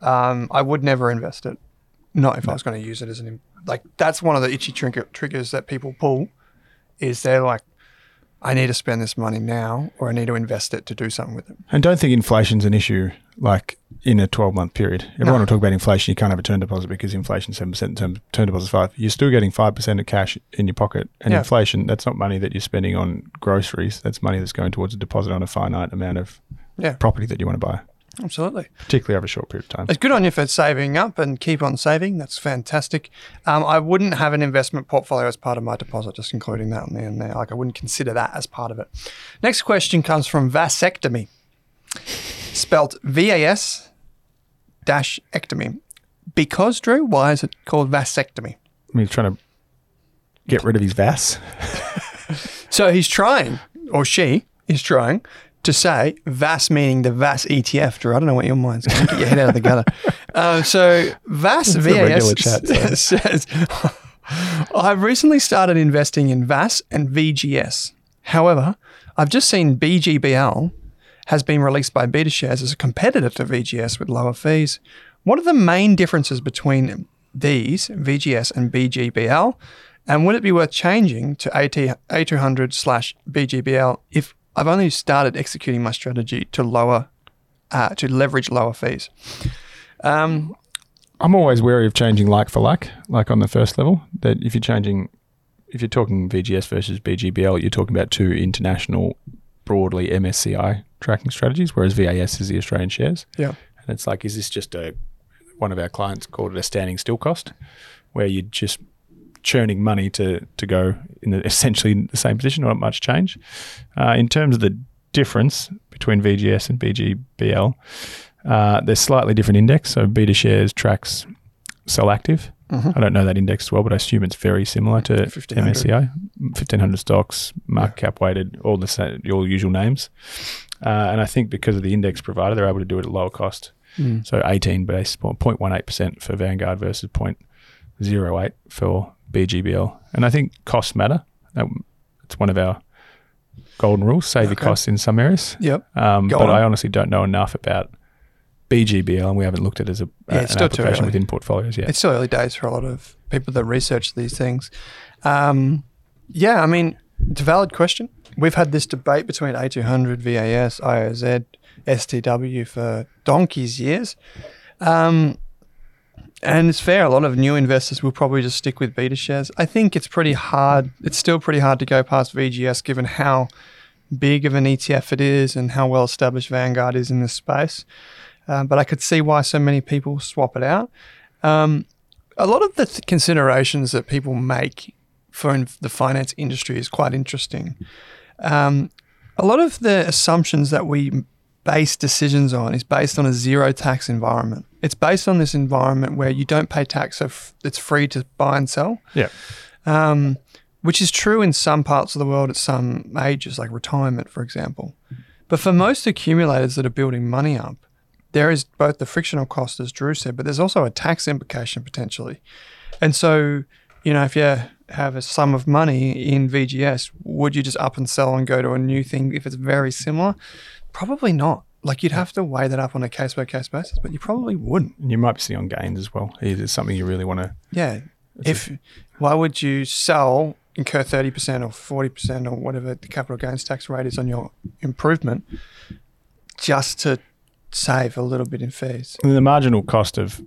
Um, I would never invest it. Not if I was going to use it as an like that's one of the itchy trigger, triggers that people pull is they're like I need to spend this money now or I need to invest it to do something with it. And don't think inflation's an issue like in a 12 month period. Everyone No. will talk about inflation. You can't have a term deposit because inflation 7% and term, term deposit 5 You're still getting 5% of cash in your pocket. And Yeah. inflation, that's not money that you're spending on groceries. That's money that's going towards a deposit on a finite amount of Yeah. property that you want to buy, Absolutely. particularly over a short period of time. It's good on you for saving up and keep on saving. That's fantastic. Um, I wouldn't have an investment portfolio as part of my deposit, just including that in there and there. Like I wouldn't consider that as part of it. Next question comes from vasectomy, spelt V A S dash ectomy. Because Drew, why is it called vasectomy? I mean, he's trying to get rid of his VAS. So he's trying, or she is trying, to say VAS meaning the VAS ETF. Drew, I don't know what your mind's going. To get your head out of the gutter. Uh, so VAS VAS chat, says I've recently started investing in VAS and VGS. However, I've just seen BGBL has been released by BetaShares as a competitor to VGS with lower fees. What are the main differences between these, VGS and BGBL? And would it be worth changing to AT, A200 slash BGBL if I've only started executing my strategy to lower, uh, to leverage lower fees? Um, I'm always wary of changing like for like, like on the first level. That if you're changing, if you're talking VGS versus BGBL, you're talking about two international, broadly MSCI tracking strategies, whereas VAS is the Australian shares. yeah. And it's like, is this just a one of our clients called it a standing still cost, where you're just churning money to to go in the, essentially the same position, not much change. Uh, in terms of the difference between VGS and BGBL, uh, there's slightly different index. So Beta Shares tracks Solactive. Mhm. I don't know that index well, but I assume it's very similar to 1500. MSCI. 1500 stocks, market cap weighted, all the same, your usual names. Uh, and I think because of the index provider, they're able to do it at lower cost. Mm. So 18 basis point, 0.18% for Vanguard versus 0.08 for BGBL. And I think costs matter. It's one of our golden rules, save your costs in some areas. Yep. Um, but on. I honestly don't know enough about BGBL and we haven't looked at it as a, Yeah, an application within portfolios yet. It's still early days for a lot of people that research these things. Um, yeah, I mean, it's a valid question. We've had this debate between A200, VAS, IOZ, STW for donkey's years. Um, and it's fair. A lot of new investors will probably just stick with beta shares. I think it's pretty hard. It's still pretty hard to go past VGS given how big of an ETF it is and how well established Vanguard is in this space. Um, but I could see why so many people swap it out. Um, a lot of the th- considerations that people make for in- the finance industry is quite interesting. Um, a lot of the assumptions that we base decisions on is based on a zero tax environment. It's based on this environment where you don't pay tax, so f- it's free to buy and sell yeah. um, which is true in some parts of the world at some ages, like retirement, for example. But for most accumulators that are building money up, there is both the frictional cost, as Drew said, but there's also a tax implication potentially. And so, you know, if you have a sum of money in VGS, would you just up and sell and go to a new thing if it's very similar? Probably not. Like you'd have to weigh that up on a case by case basis, but you probably wouldn't. And you might be sitting on gains as well. Is it something you really want to? Yeah. If why would you sell, incur thirty percent or forty percent or whatever the capital gains tax rate is on your improvement, just to save a little bit in fees? And The marginal cost of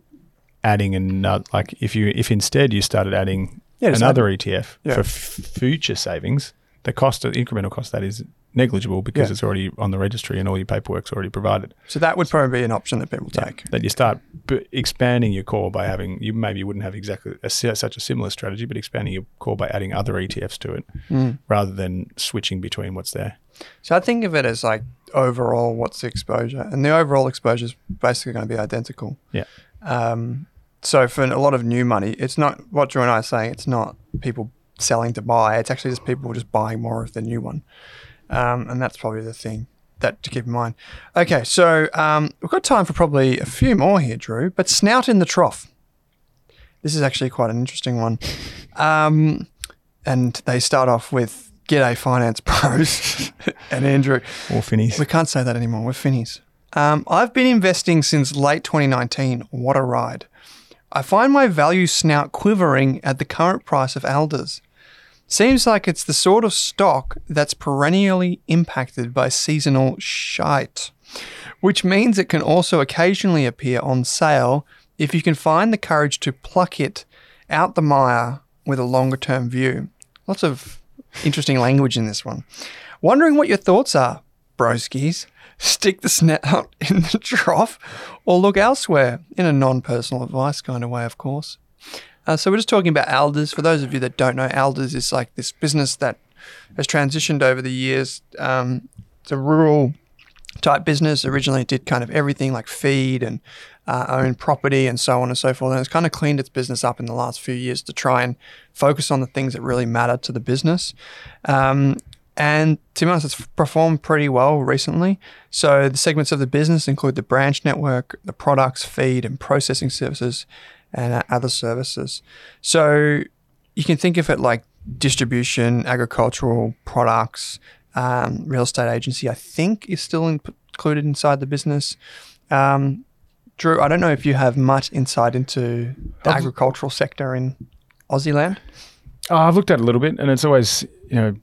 adding another, like if you if instead you started adding Yeah, another ETF Yeah. for f- future savings, the cost of incremental cost of that is negligible because Yeah. it's already on the registry and all your paperwork's already provided. So that would probably be an option that people take. That you start b- expanding your core by having you maybe you wouldn't have exactly a, such a similar strategy, but expanding your core by adding other ETFs to it Mm. rather than switching between what's there. So I think of it as like overall, what's the exposure, and the overall exposure is basically going to be identical. Yeah. Um, so for a lot of new money, it's not what Drew and I are saying. It's not people selling to buy. It's actually just people just buying more of the new one, um, and that's probably the thing that to keep in mind. Okay, so um, we've got time for probably a few more here, Drew. But snout in the trough. This is actually quite an interesting one, um, and they start off with "G'day, finance pros," and Andrew. Or finis. We can't say that anymore. We're finnies. Um, I've been investing since late 2019. What a ride. I find my value snout quivering at the current price of Elders. Seems like it's the sort of stock that's perennially impacted by seasonal shite, which means it can also occasionally appear on sale if you can find the courage to pluck it out the mire with a longer term view. Lots of interesting language in this one. Wondering what your thoughts are, broskies. Stick the snout in the trough or look elsewhere in a non personal advice kind of way, of course. Uh, so, we're just talking about Elders. For those of you that don't know, Elders is like this business that has transitioned over the years. Um, it's a rural type business. Originally, it did kind of everything like feed and uh, own property and so on and so forth. And it's kind of cleaned its business up in the last few years to try and focus on the things that really matter to the business. Um, and to be honest, it's performed pretty well recently. So the segments of the business include the branch network, the products, feed, and processing services, and other services. So you can think of it like distribution, agricultural products, um, real estate agency. I think is still in, included inside the business. Um, Drew, I don't know if you have much insight into the I've- agricultural sector in Aussie land. Oh, I've looked at it a little bit, and it's always you know,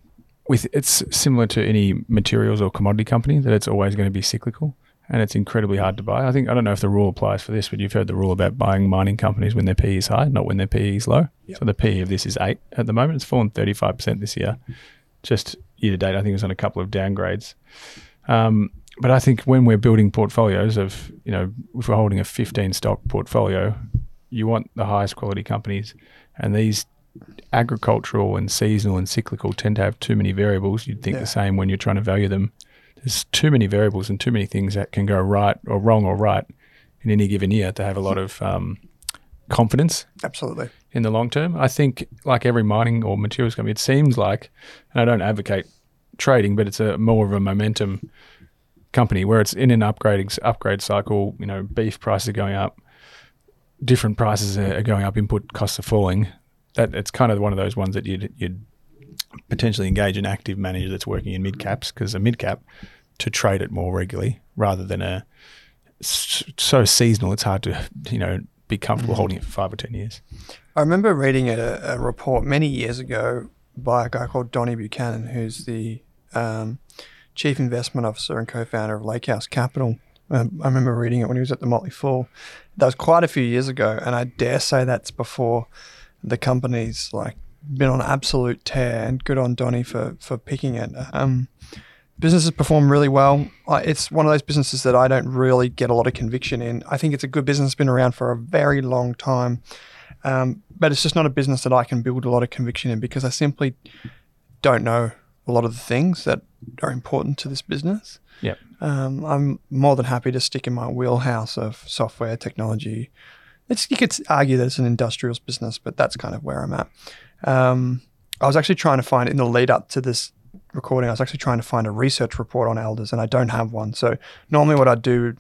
with it's similar to any materials or commodity company that it's always going to be cyclical, and it's incredibly hard to buy. I think I don't know if the rule applies for this, but you've heard the rule about buying mining companies when their PE is high, not when their PE is low. So the PE of this is eight at the moment. It's fallen thirty five percent this year, just year to date. I think it's on a couple of downgrades. Um, but I think when we're building portfolios of, you know, if we're holding a 15 stock portfolio, you want the highest quality companies. And these agricultural and seasonal and cyclical tend to have too many variables. You'd think Yeah. the same when you're trying to value them. There's too many variables and too many things that can go right or wrong or right in any given year to have a lot of um, confidence Absolutely. in the long term. I think, like every mining or materials company, it seems like, and I don't advocate trading, but it's a more of a momentum company where it's in an upgrading upgrade cycle. You know, beef prices are going up, different prices are are going up, input costs are falling. That it's kind of one of those ones that you'd you'd potentially engage an active manager that's working in mid caps because a mid cap to trade it more regularly rather than a so seasonal. It's hard to you know be comfortable holding it for five or ten years. I remember reading a, a report many years ago by a guy called Donnie Buchanan, who's the um, chief investment officer and co-founder of Lake House Capital. Um, I remember reading it when he was at the Motley Fool. That was quite a few years ago, and I dare say that's before the companies like been on absolute tear. And good on Donnie for for picking it. Um, businesses perform really well. I- It's one of those businesses that I don't really get a lot of conviction in. I think it's a good business, been around for a very long time. Um, but it's just not a business that I can build a lot of conviction in because I simply don't know a lot of the things that are important to this business. Yep. Um, I'm more than happy to stick in my wheelhouse of software technology. It's, you could argue that it's an industrials business, but that's kind of where I'm at. Um, I was actually trying to find in the lead up to this recording, I was actually trying to find a research report on elders, and I don't have one. So normally, what I'd do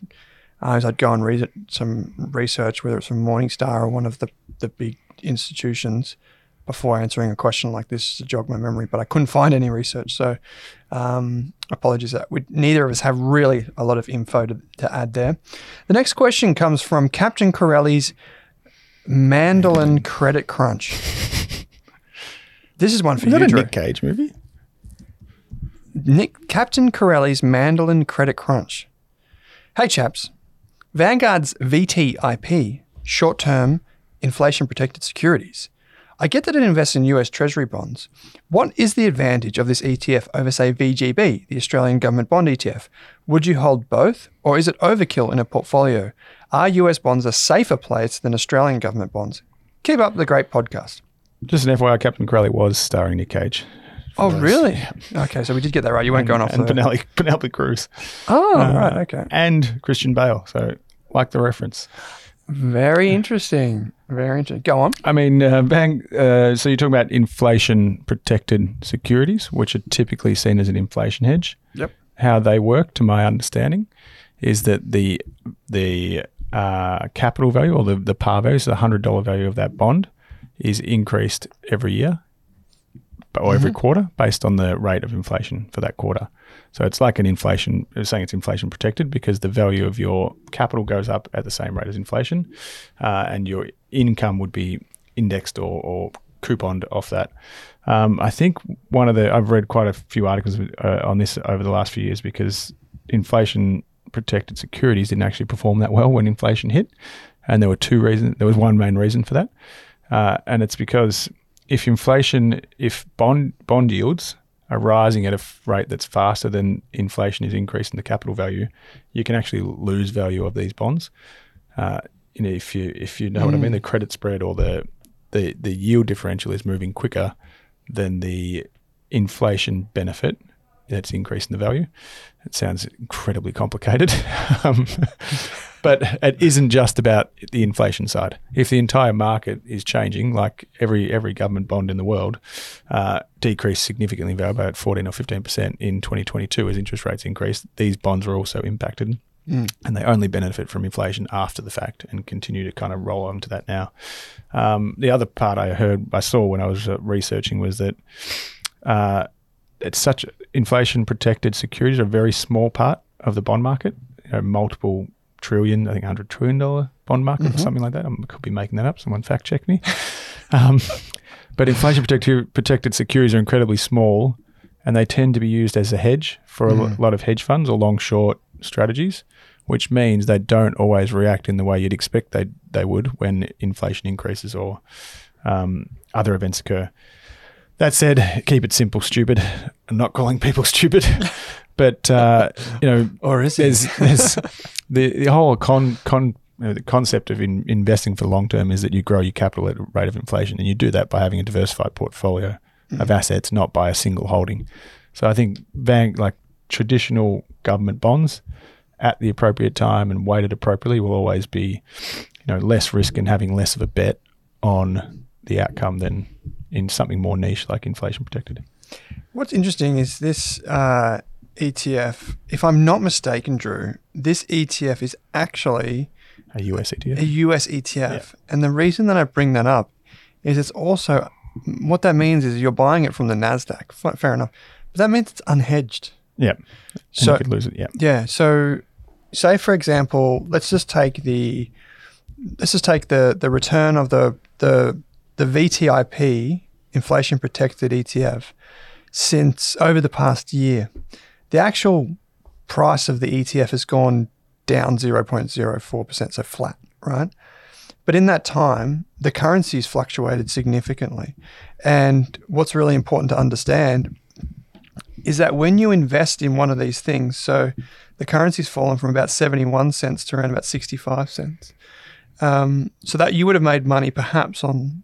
uh, is I'd go and read some research, whether it's from Morningstar or one of the, the big institutions, before answering a question like this to jog my memory. But I couldn't find any research, so um, apologies that we, neither of us have really a lot of info to, to add there. The next question comes from Captain Corelli's Mandolin Credit Crunch. This is one for Is that you, a Drew. Nick Cage movie? Nick Captain Corelli's Mandolin Credit Crunch. Hey chaps, Vanguard's VTIP, short term inflation protected securities. I get that it invests in US Treasury bonds. What is the advantage of this ETF over, say, VGB, the Australian government bond ETF? Would you hold both, or is it overkill in a portfolio? Are US bonds a safer place than Australian government bonds? Keep up the great podcast. Just an FYI, Captain Corelli was starring Nick Cage. Oh, those. really? Okay, so we did get that right. You weren't going off and the. Penelope, Penelope Cruz Oh, Uh, right. Okay. and Christian Bale. So, like the reference. Very interesting. Very interesting. Go on. I mean, uh, bang. Uh, so you're talking about inflation protected securities, which are typically seen as an inflation hedge. Yep. How they work, to my understanding, is that the the uh, capital value or the the par value, so the hundred dollar value of that bond, is increased every year or every quarter based on the rate of inflation for that quarter. So it's like an inflation, saying it's inflation protected because the value of your capital goes up at the same rate as inflation, uh, and your income would be indexed or, or couponed off that. Um, I think one of the I've read quite a few articles uh, on this over the last few years because inflation protected securities didn't actually perform that well when inflation hit, and there were two reasons. There was one main reason for that, uh, and it's because if inflation, if bond bond yields are rising at a f- rate that's faster than inflation is increasing the capital value, you can actually lose value of these bonds. Uh, you know, if you if you know what I mean, the credit spread or the the the yield differential is moving quicker than the inflation benefit that's increasing the value. It sounds incredibly complicated. um, but it isn't just about the inflation side. If the entire market is changing, like every every government bond in the world uh, decreased significantly value by about 14 or 15 percent in 2022 as interest rates increased, these bonds are also impacted. and they only benefit from inflation after the fact and continue to kind of roll on to that now. Um, the other part I heard, I saw when I was uh, researching was that uh, it's such inflation protected securities are a very small part of the bond market. You know, multiple trillion, I think, hundred trillion dollar bond market or something like that. I could be making that up. Someone fact check me. um, but inflation protected protected securities are incredibly small, and they tend to be used as a hedge for a lo- lot of hedge funds or long short strategies, which means they don't always react in the way you'd expect they they would when inflation increases or um, other events occur. That said, keep it simple, stupid. I'm not calling people stupid, but uh, you know, Or is there's there's the the whole con con you know, the concept of in, investing for the long term is that you grow your capital at a rate of inflation, and you do that by having a diversified portfolio of assets, not by a single holding. So I think bank like traditional government bonds at the appropriate time and weighted appropriately will always be you know less risk and having less of a bet on the outcome than in something more niche like inflation protected. What's interesting is this uh, ETF. If I'm not mistaken, Drew, this ETF is actually A US ETF. a US ETF, and the reason that I bring that up is it's also what that means is you're buying it from the Nasdaq. Fair enough, but that means it's unhedged. Yeah. And So- you could lose it. Yeah. Yeah. So, say for example, let's just take the let's just take the the return of the the the VTIP inflation protected ETF since over the past year. The actual price of the ETF has gone down 0.04%, so flat, right? But in that time, the currency's fluctuated significantly. And what's really important to understand is that when you invest in one of these things, so the currency's fallen from about 71 cents to around about 65 cents. Um, so that you would have made money perhaps on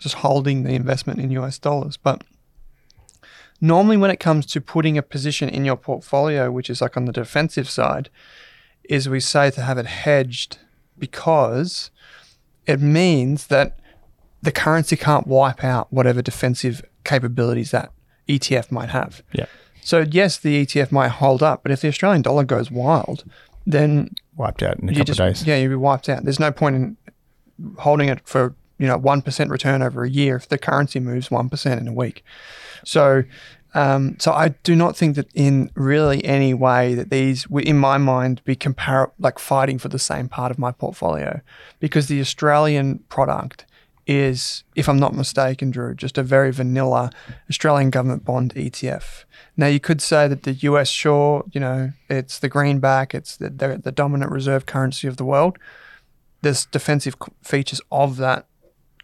just holding the investment in US dollars. But normally, when it comes to putting a position in your portfolio, which is like on the defensive side, is we say to have it hedged because it means that the currency can't wipe out whatever defensive capabilities that ETF might have. Yeah. So yes, the ETF might hold up, but if the Australian dollar goes wild, then Wiped out in a couple just of days. yeah you'll be wiped out. There's no point in holding it for you know one percent return over a year if the currency moves one percent in a week. So. Um, so I do not think that in really any way that these, in my mind, be compar like fighting for the same part of my portfolio, because the Australian product is, if I'm not mistaken, Drew, just a very vanilla Australian government bond ETF. Now you could say that the US, sure, you know, it's the greenback, it's the, the, the dominant reserve currency of the world. There's defensive features of that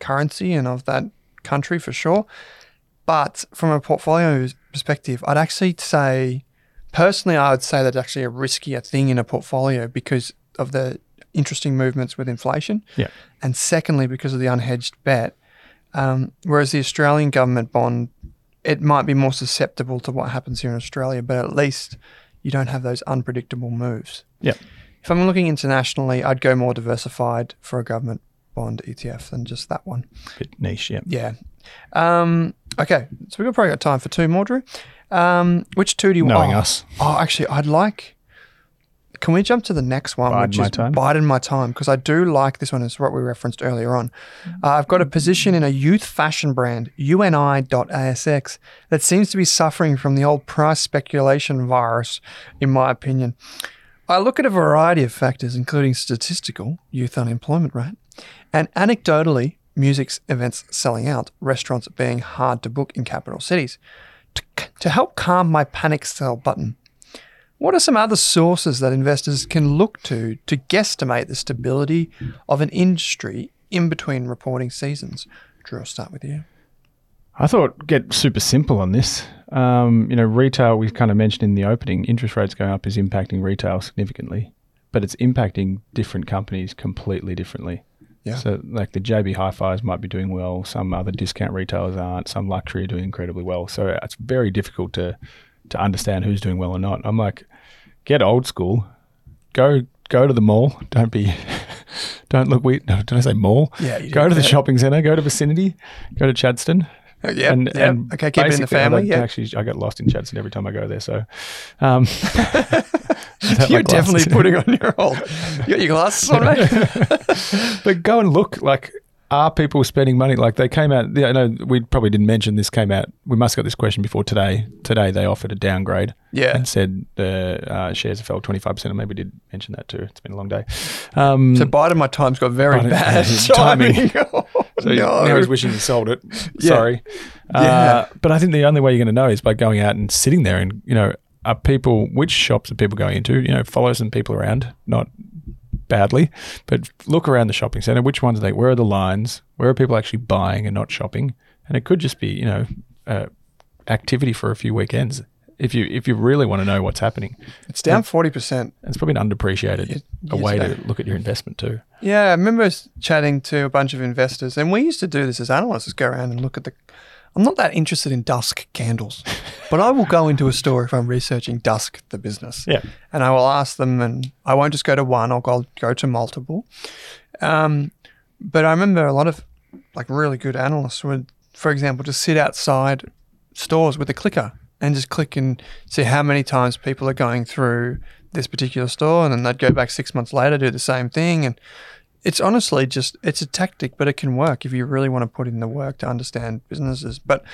currency and of that country for sure. But from a portfolio perspective, I'd actually say, personally, I would say that's actually a riskier thing in a portfolio because of the interesting movements with inflation. Yeah. And secondly, because of the unhedged bet. Um, whereas the Australian government bond, it might be more susceptible to what happens here in Australia, but at least you don't have those unpredictable moves. Yeah. If I'm looking internationally, I'd go more diversified for a government bond ETF than just that one. Bit niche. Yeah. Yeah. Um, okay, so we've probably got time for two more, Drew. Um, which two do you Knowing oh, us. Oh, actually, I'd like. Can we jump to the next one, Bide which my is time? Biden my time? Because I do like this one. It's what we referenced earlier on. Uh, I've got a position in a youth fashion brand, UNI.ASX, that seems to be suffering from the old price speculation virus, in my opinion. I look at a variety of factors, including statistical, youth unemployment rate, and anecdotally, music's events selling out, restaurants being hard to book in capital cities. To, to help calm my panic sell button, what are some other sources that investors can look to to guesstimate the stability of an industry in between reporting seasons? Drew, I'll start with you. I thought get super simple on this. Um, you know, retail, we kind of mentioned in the opening, interest rates going up is impacting retail significantly, but it's impacting different companies completely differently. Yeah. So, like the JB Hi-Fi's might be doing well, some other discount retailers aren't, some luxury are doing incredibly well. So it's very difficult to to understand who's doing well or not. I'm like, get old school, go go to the mall. Don't be, don't look weird. No, did I say mall? Yeah, Go to the shopping centre. Go to Vicinity. Go to Chadstone. Yeah, And, yeah. and okay, keep it in the basically, I family. Yeah, Actually, I get lost in Chadstone every time I go there. So, um, You're definitely putting on your old. You got your glasses on, mate? but go and look. Like, are people spending money? Like they came out. I know we probably didn't mention this came out. We must have got this question before today. Today they offered a downgrade. Yeah. and said the uh, shares have fell twenty five percent. I maybe did mention that too. It's been a long day. Um, So Biden, my time's got very Biden- bad timing. timing. So no. now he's wishing he sold it. Yeah. Sorry. Yeah. Uh, but I think the only way you're going to know is by going out and sitting there and, you know, are people, which shops are people going into? You know, follow some people around, not badly, but look around the shopping center. Which ones are they? Where are the lines? Where are people actually buying and not shopping? And it could just be, you know, uh, activity for a few weekends. If you if you really want to know what's happening, It's down forty percent. it's probably an underappreciated a way to look at your investment too. Yeah, I remember chatting to a bunch of investors, and we used to do this as analysts: go around and look at the. I'm not that interested in dusk candles, but I will go into a store if I'm researching dusk the business. Yeah. and I will ask them, and I won't just go to one. I'll go go to multiple. Um, but I remember a lot of like really good analysts would, for example, just sit outside stores with a clicker and just click and see how many times people are going through this particular store, and then they'd go back six months later do the same thing, and it's honestly just it's a tactic, but it can work if you really want to put in the work to understand businesses. But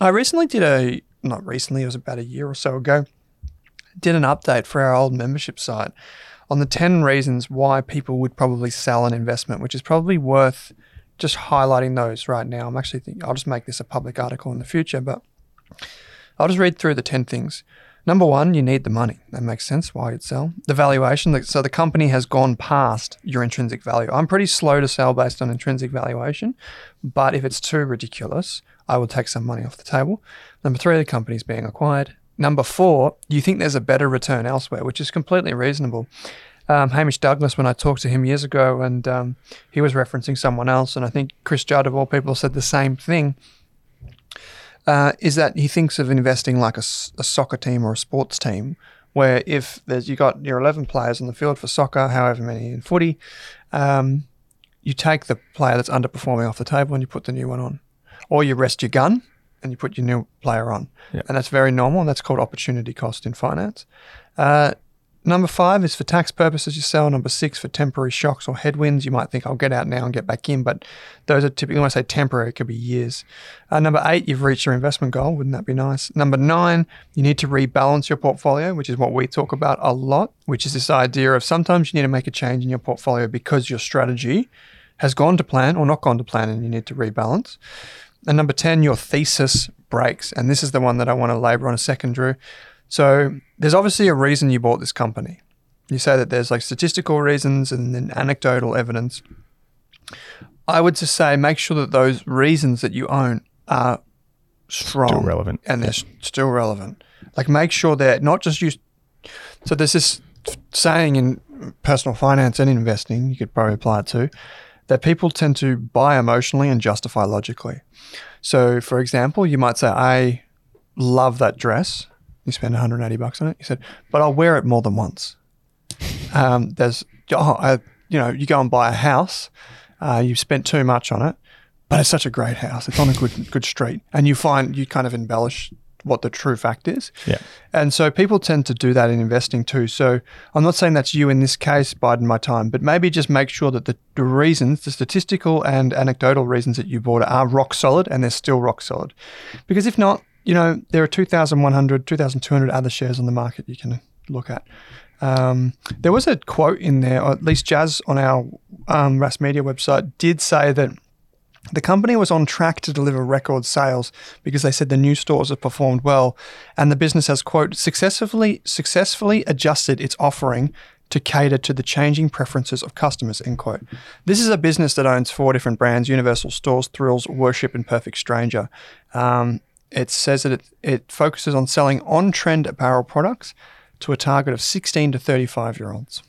I recently did a not recently, it was about a year or so ago, did an update for our old membership site on the 10 reasons why people would probably sell an investment, which is probably worth just highlighting those right now. I'm actually thinking I'll just make this a public article in the future, but I'll just read through the 10 things. Number one, you need the money. That makes sense why you'd sell. The valuation, so the company has gone past your intrinsic value. I'm pretty slow to sell based on intrinsic valuation, but if it's too ridiculous, I will take some money off the table. Number three, the company's being acquired. Number four, you think there's a better return elsewhere, which is completely reasonable. Um, Hamish Douglass, when I talked to him years ago, and um, he was referencing someone else, and I think Chris Judd, of all people, said the same thing uh, is that he thinks of investing like a soccer team or a sports team, where if there's you got your 11 players on the field for soccer, however many in footy, um, you take the player that's underperforming off the table and you put the new one on, or you rest your gun and you put your new player on, Yeah. and that's very normal. And that's called opportunity cost in finance. Uh, Number five is for tax purposes you sell. Number six for temporary shocks or headwinds. You might think I'll get out now and get back in, but those are typically when I say temporary, it could be years. Uh, number eight, you've reached your investment goal. Wouldn't that be nice? Number nine, you need to rebalance your portfolio, which is what we talk about a lot, which is this idea of sometimes you need to make a change in your portfolio because your strategy has gone to plan or not gone to plan and you need to rebalance. And number 10, your thesis breaks. And this is the one that I want to labor on a second, Drew. So there's obviously a reason you bought this company. You say that there's like statistical reasons and then anecdotal evidence. I would just say make sure that those reasons that you own are strong Still relevant. and they're s- still relevant. Like make sure they're not just used. So there's this saying in personal finance and investing, you could probably apply it to, that people tend to buy emotionally and justify logically. So for example, you might say, I love that dress. You spend 180 bucks on it. You said, but I'll wear it more than once. Um, there's, oh, I, you know, you go and buy a house, uh, you've spent too much on it, but it's such a great house. It's on a good good street, and you find you kind of embellish what the true fact is. Yeah. And so people tend to do that in investing too. So I'm not saying that's you in this case, Biden my time, but maybe just make sure that the, the reasons, the statistical and anecdotal reasons that you bought it are rock solid and they're still rock solid. Because if not, you know, there are 2,100, 2,200 other shares on the market you can look at. Um, there was a quote in there, or at least Jazz on our um, Rask Media website did say that the company was on track to deliver record sales because they said the new stores have performed well, and the business has quote successfully successfully adjusted its offering to cater to the changing preferences of customers. End quote. This is a business that owns four different brands: Universal Stores, Thrills, Worship, and Perfect Stranger. Um, it says that it, it focuses on selling on-trend apparel products to a target of 16 to 35 year olds.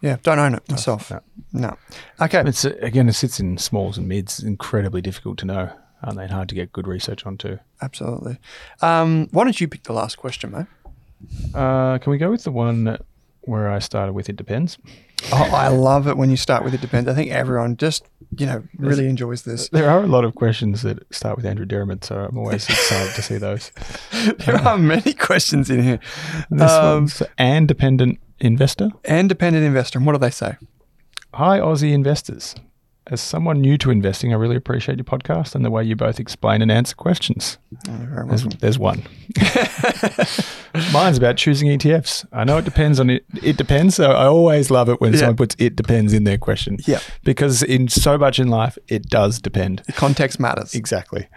Yeah, don't own it myself. no. No. Okay. It's again, it sits in smalls and mids. Incredibly difficult to know, aren't they? And hard to get good research onto. Absolutely. Um, why don't you pick the last question, mate? Uh, can we go with the one where I started with it depends. Oh, I love it when you start with it depends. I think everyone just, you know, really enjoys this. There are a lot of questions that start with Andrew Deremith, so I'm always excited to see those. There are many questions in here. This Um, one's and dependent investor. And dependent investor. And what do they say? Hi, Aussie investors. As someone new to investing, I really appreciate your podcast and the way you both explain and answer questions. Oh, There's, there's one. Mine's about choosing ETFs. I know it depends on it. It depends. So I always love it when Yeah. someone puts "it depends" in their question. Yeah. Because in so much in life, it does depend. The context matters. Exactly.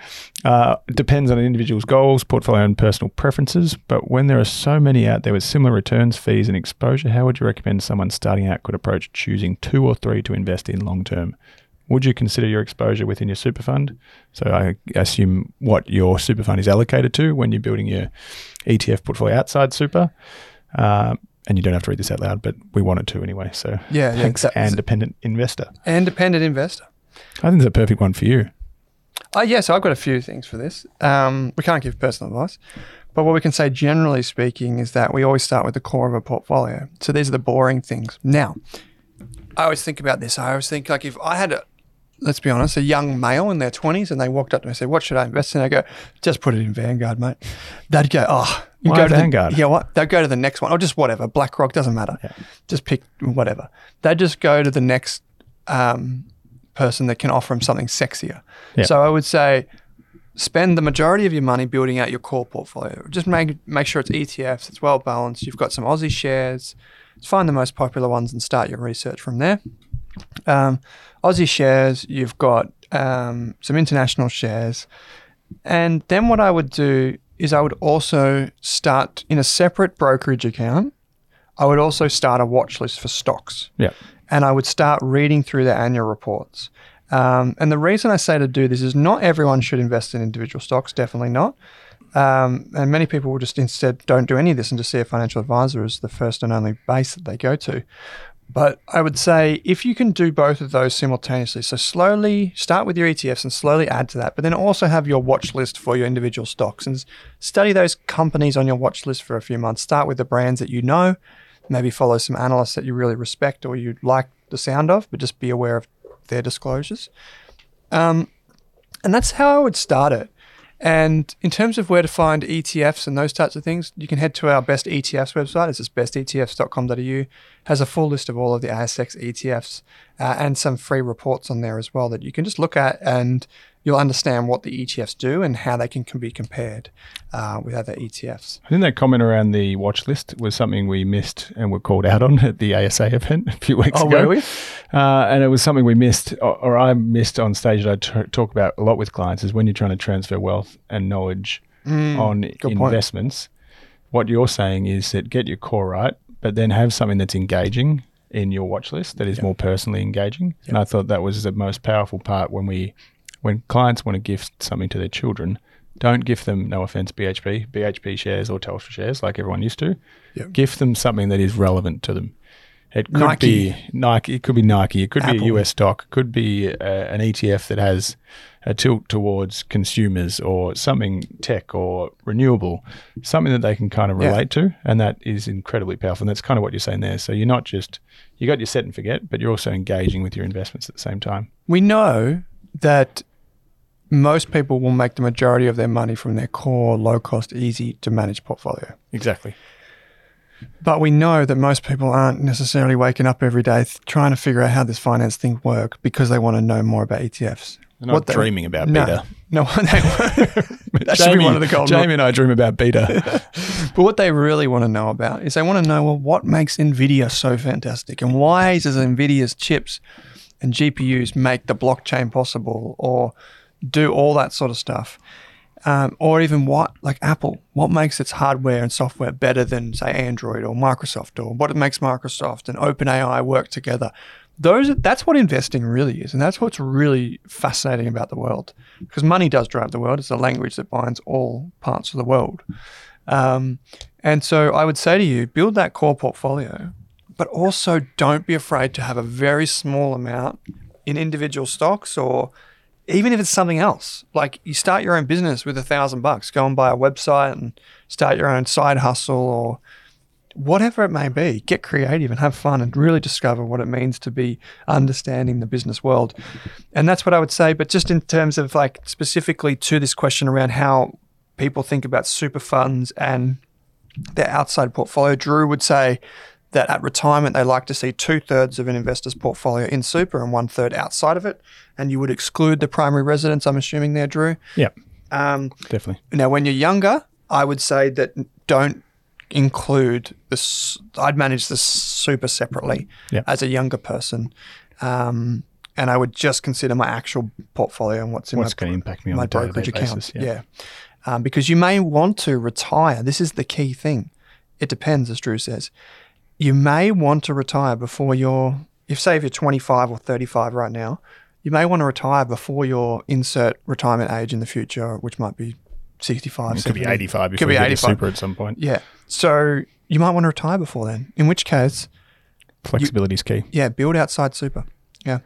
Uh, depends on an individual's goals, portfolio, and personal preferences. But when there are so many out there with similar returns, fees, and exposure, how would you recommend someone starting out could approach choosing two or three to invest in long term? Would you consider your exposure within your super fund? So I assume what your super fund is allocated to when you're building your ETF portfolio outside super. Uh, and you don't have to read this out loud, but we wanted to anyway. So Yeah, yeah, and dependent investor. And dependent investor. I think it's a perfect one for you. Oh, yeah, so I've got a few things for this. Um, we can't give personal advice, but what we can say, generally speaking, is that we always start with the core of a portfolio. So these are the boring things. Now, I always think about this. I always think, like, if I had a, let's be honest, a young male in their 20s and they walked up to me and said, What should I invest in? I go, Just put it in Vanguard, mate. They'd go, Oh, you go to the- Vanguard? yeah, what? They'd go to the next one or just whatever. BlackRock doesn't matter. Just pick whatever. They'd just go to the next um, person that can offer them something sexier. Yeah. So I would say, spend the majority of your money building out your core portfolio. Just make make sure it's ETFs, it's well balanced. You've got some Aussie shares. Find the most popular ones and start your research from there. Um, Aussie shares, you've got um, some international shares, and then what I would do is I would also start in a separate brokerage account. I would also start a watch list for stocks Yeah. and I would start reading through their annual reports. Um, and the reason I say to do this is not everyone should invest in individual stocks, definitely not. Um, and many people will just instead don't do any of this and just see a financial advisor as the first and only base that they go to. But I would say if you can do both of those simultaneously, so slowly start with your ETFs and slowly add to that, but then also have your watch list for your individual stocks and study those companies on your watch list for a few months. Start with the brands that you know, maybe follow some analysts that you really respect or you like the sound of, but just be aware of their disclosures. Um, and that's how I would start it. And in terms of where to find ETFs and those types of things, you can head to our Best ETFs website. It's just bestetfs.com.au. Has a full list of all of the ASX ETFs uh, and some free reports on there as well that you can just look at and you'll understand what the ETFs do and how they can, can be compared uh, with other ETFs. I think that comment around the watch list was something we missed and were called out on at the ASA event a few weeks Oh, ago. were we? Uh, and it was something we missed, or, or I missed on stage that I t- talk about a lot with clients is when you're trying to transfer wealth and knowledge on Mm, point. investments. What you're saying is that get your core right, but then have something that's engaging in your watch list that is more personally engaging. And I thought that was the most powerful part when we, when clients want to gift something to their children. Don't gift them, no offense, BHP, BHP shares or Telstra shares like everyone used to. Yep. Gift them something that is relevant to them. It could Nike. be Nike. It could be Nike. It could be a US stock. It could be uh, an ETF that has a tilt towards consumers or something tech or renewable, something that they can kind of Yeah. relate to, and that is incredibly powerful. And that's kind of what you're saying there. So you're not just you got your set and forget, but you're also engaging with your investments at the same time. We know that most people will make the majority of their money from their core, low cost, easy to manage portfolio. Exactly. But we know that most people aren't necessarily waking up every day th- trying to figure out how this finance thing work because they want to know more about ETFs. They're not they- dreaming about no, beta. No, they, that should be one of the golden Jamie and I dream about beta. But what they really want to know about is they want to know, well, what makes NVIDIA so fantastic? And why does NVIDIA's chips and GPUs make the blockchain possible or do all that sort of stuff? Um, or even what, like Apple, what makes its hardware and software better than, say, Android or Microsoft, or what makes Microsoft and OpenAI work together? Those, that's what investing really is, and that's what's really fascinating about the world. Because money does drive the world; it's a language that binds all parts of the world. Um, and so I would say to you, build that core portfolio, but also don't be afraid to have a very small amount in individual stocks or even if it's something else. Like you start your own business with a thousand bucks, go and buy a website and start your own side hustle or whatever it may be, get creative and have fun and really discover what it means to be understanding the business world. And that's what I would say. But just in terms of like specifically to this question around how people think about super funds and their outside portfolio, Drew would say that at retirement they like to see two thirds of an investor's portfolio in super and one third outside of it. And you would exclude the primary residence, I'm assuming there, Drew. Yep, Um, definitely. now, when you're younger, I would say that don't include this. I'd manage this super separately Yeah. as a younger person, um, and I would just consider my actual portfolio and what's in What's my, going to impact me on my brokerage account. basis? Yeah, Um, because you may want to retire. This is the key thing. It depends, as Drew says. You may want to retire before you're. If say if you're 25 or 35 right now, you may want to retire before your insert retirement age in the future, which might be 65. It could be 70. 85 Could before be you get your 85. super at some point. Yeah. So you might want to retire before then. In which case, Flexibility is key. yeah, build outside super. Yeah.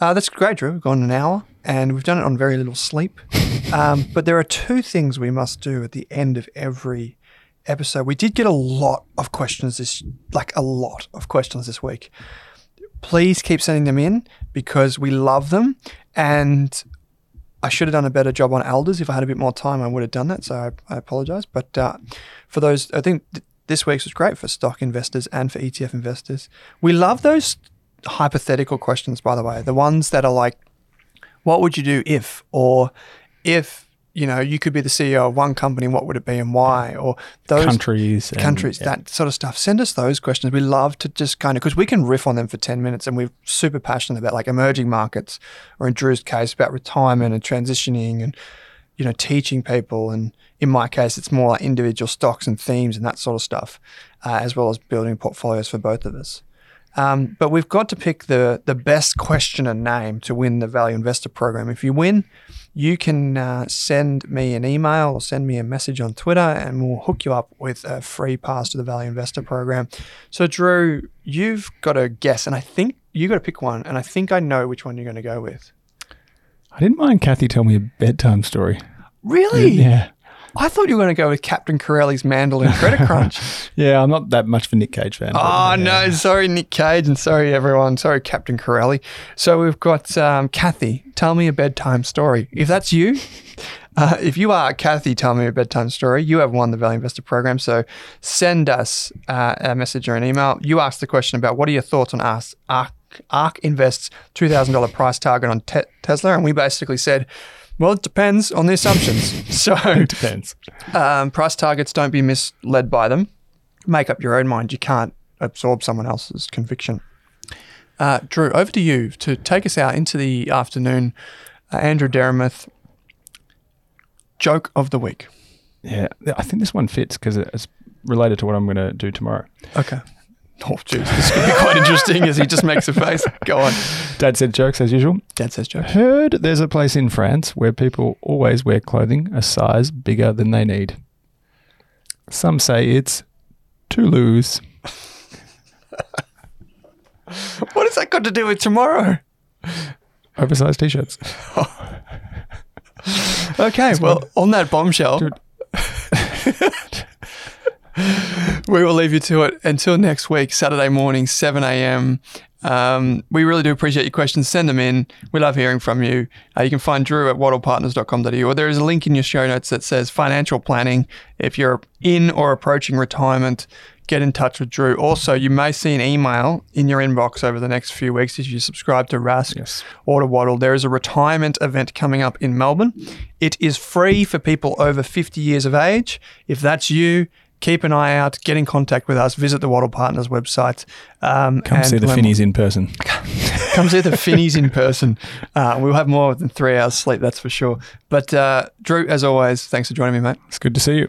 Uh, that's great, Drew. We've gone an hour and we've done it on very little sleep. um, but there are two things we must do at the end of every episode. We did get a lot of questions this, like a lot of questions this week. Please keep sending them in because we love them. And I should have done a better job on Elders. If I had a bit more time, I would have done that. So I, I apologize. But uh, for those, I think th- this week's was great for stock investors and for ETF investors. We love those hypothetical questions, by the way. The ones that are like, what would you do if? Or if, you know, you could be the CEO of one company, what would it be and why? Or those countries. and- countries, yeah. that sort of stuff. Send us those questions. We love to just kind of because we can riff on them for ten minutes, and we're super passionate about like emerging markets, or in Drew's case about retirement and transitioning, and you know teaching people. And in my case, it's more like individual stocks and themes and that sort of stuff, uh, as well as building portfolios for both of us. Um, but we've got to pick the the best question and name to win the Value Investor Program. If you win, you can uh, send me an email or send me a message on Twitter, and we'll hook you up with a free pass to the Value Investor Program. So, Drew, you've got to guess, and I think you got to pick one, and I think I know which one you're going to go with. I didn't mind Cathie tell me a bedtime story. Really? Yeah. I thought you were going to go with Captain Corelli's Mandolin Credit Crunch. Yeah, I'm not that much of a Nick Cage fan. Oh yeah. no! Sorry, Nick Cage, and sorry everyone. Sorry, Captain Corelli. So we've got um, Cathie. Tell me a bedtime story. If that's you, uh, if you are Cathie, tell me a bedtime story. You have won the Value Investor Program. So send us uh, a message or an email. You asked the question about what are your thoughts on us, Ark, Ark Invest's two thousand dollar price target on te- Tesla, and we basically said. Well, it depends on the assumptions. So, It depends. um, price targets, don't be misled by them. Make up your own mind. You can't absorb someone else's conviction. Uh, Drew, over to you to take us out into the afternoon. Uh, Andrew Deremith, joke of the week. Yeah, I think this one fits because it's related to what I'm going to do tomorrow. Okay. Oh, jeez. This could be quite interesting as he just makes a face. Go on. Dad said jokes as usual. Dad says jokes. Heard there's a place in France where people always wear clothing a size bigger than they need. Some say it's Toulouse. What has that got to do with tomorrow? Oversized t-shirts. Okay, well, on that bombshell, Dude. we will leave you to it until next week, Saturday morning, 7 a.m. Um, we really do appreciate your questions. Send them in. We love hearing from you. Uh, you can find Drew at wattlepartners.com.au or there is a link in your show notes that says financial planning. If you're in or approaching retirement, get in touch with Drew. Also, you may see an email in your inbox over the next few weeks if you subscribe to Rask Yes. or to Wattle. There is a retirement event coming up in Melbourne. It is free for people over 50 years of age. If that's you, keep an eye out, get in contact with us, visit the Wattle Partners website. Um, Come see the Finnies in person. Come see the Finnies in person. Uh, we'll have more than three hours sleep, that's for sure. But uh, Drew, as always, thanks for joining me, mate. It's good to see you.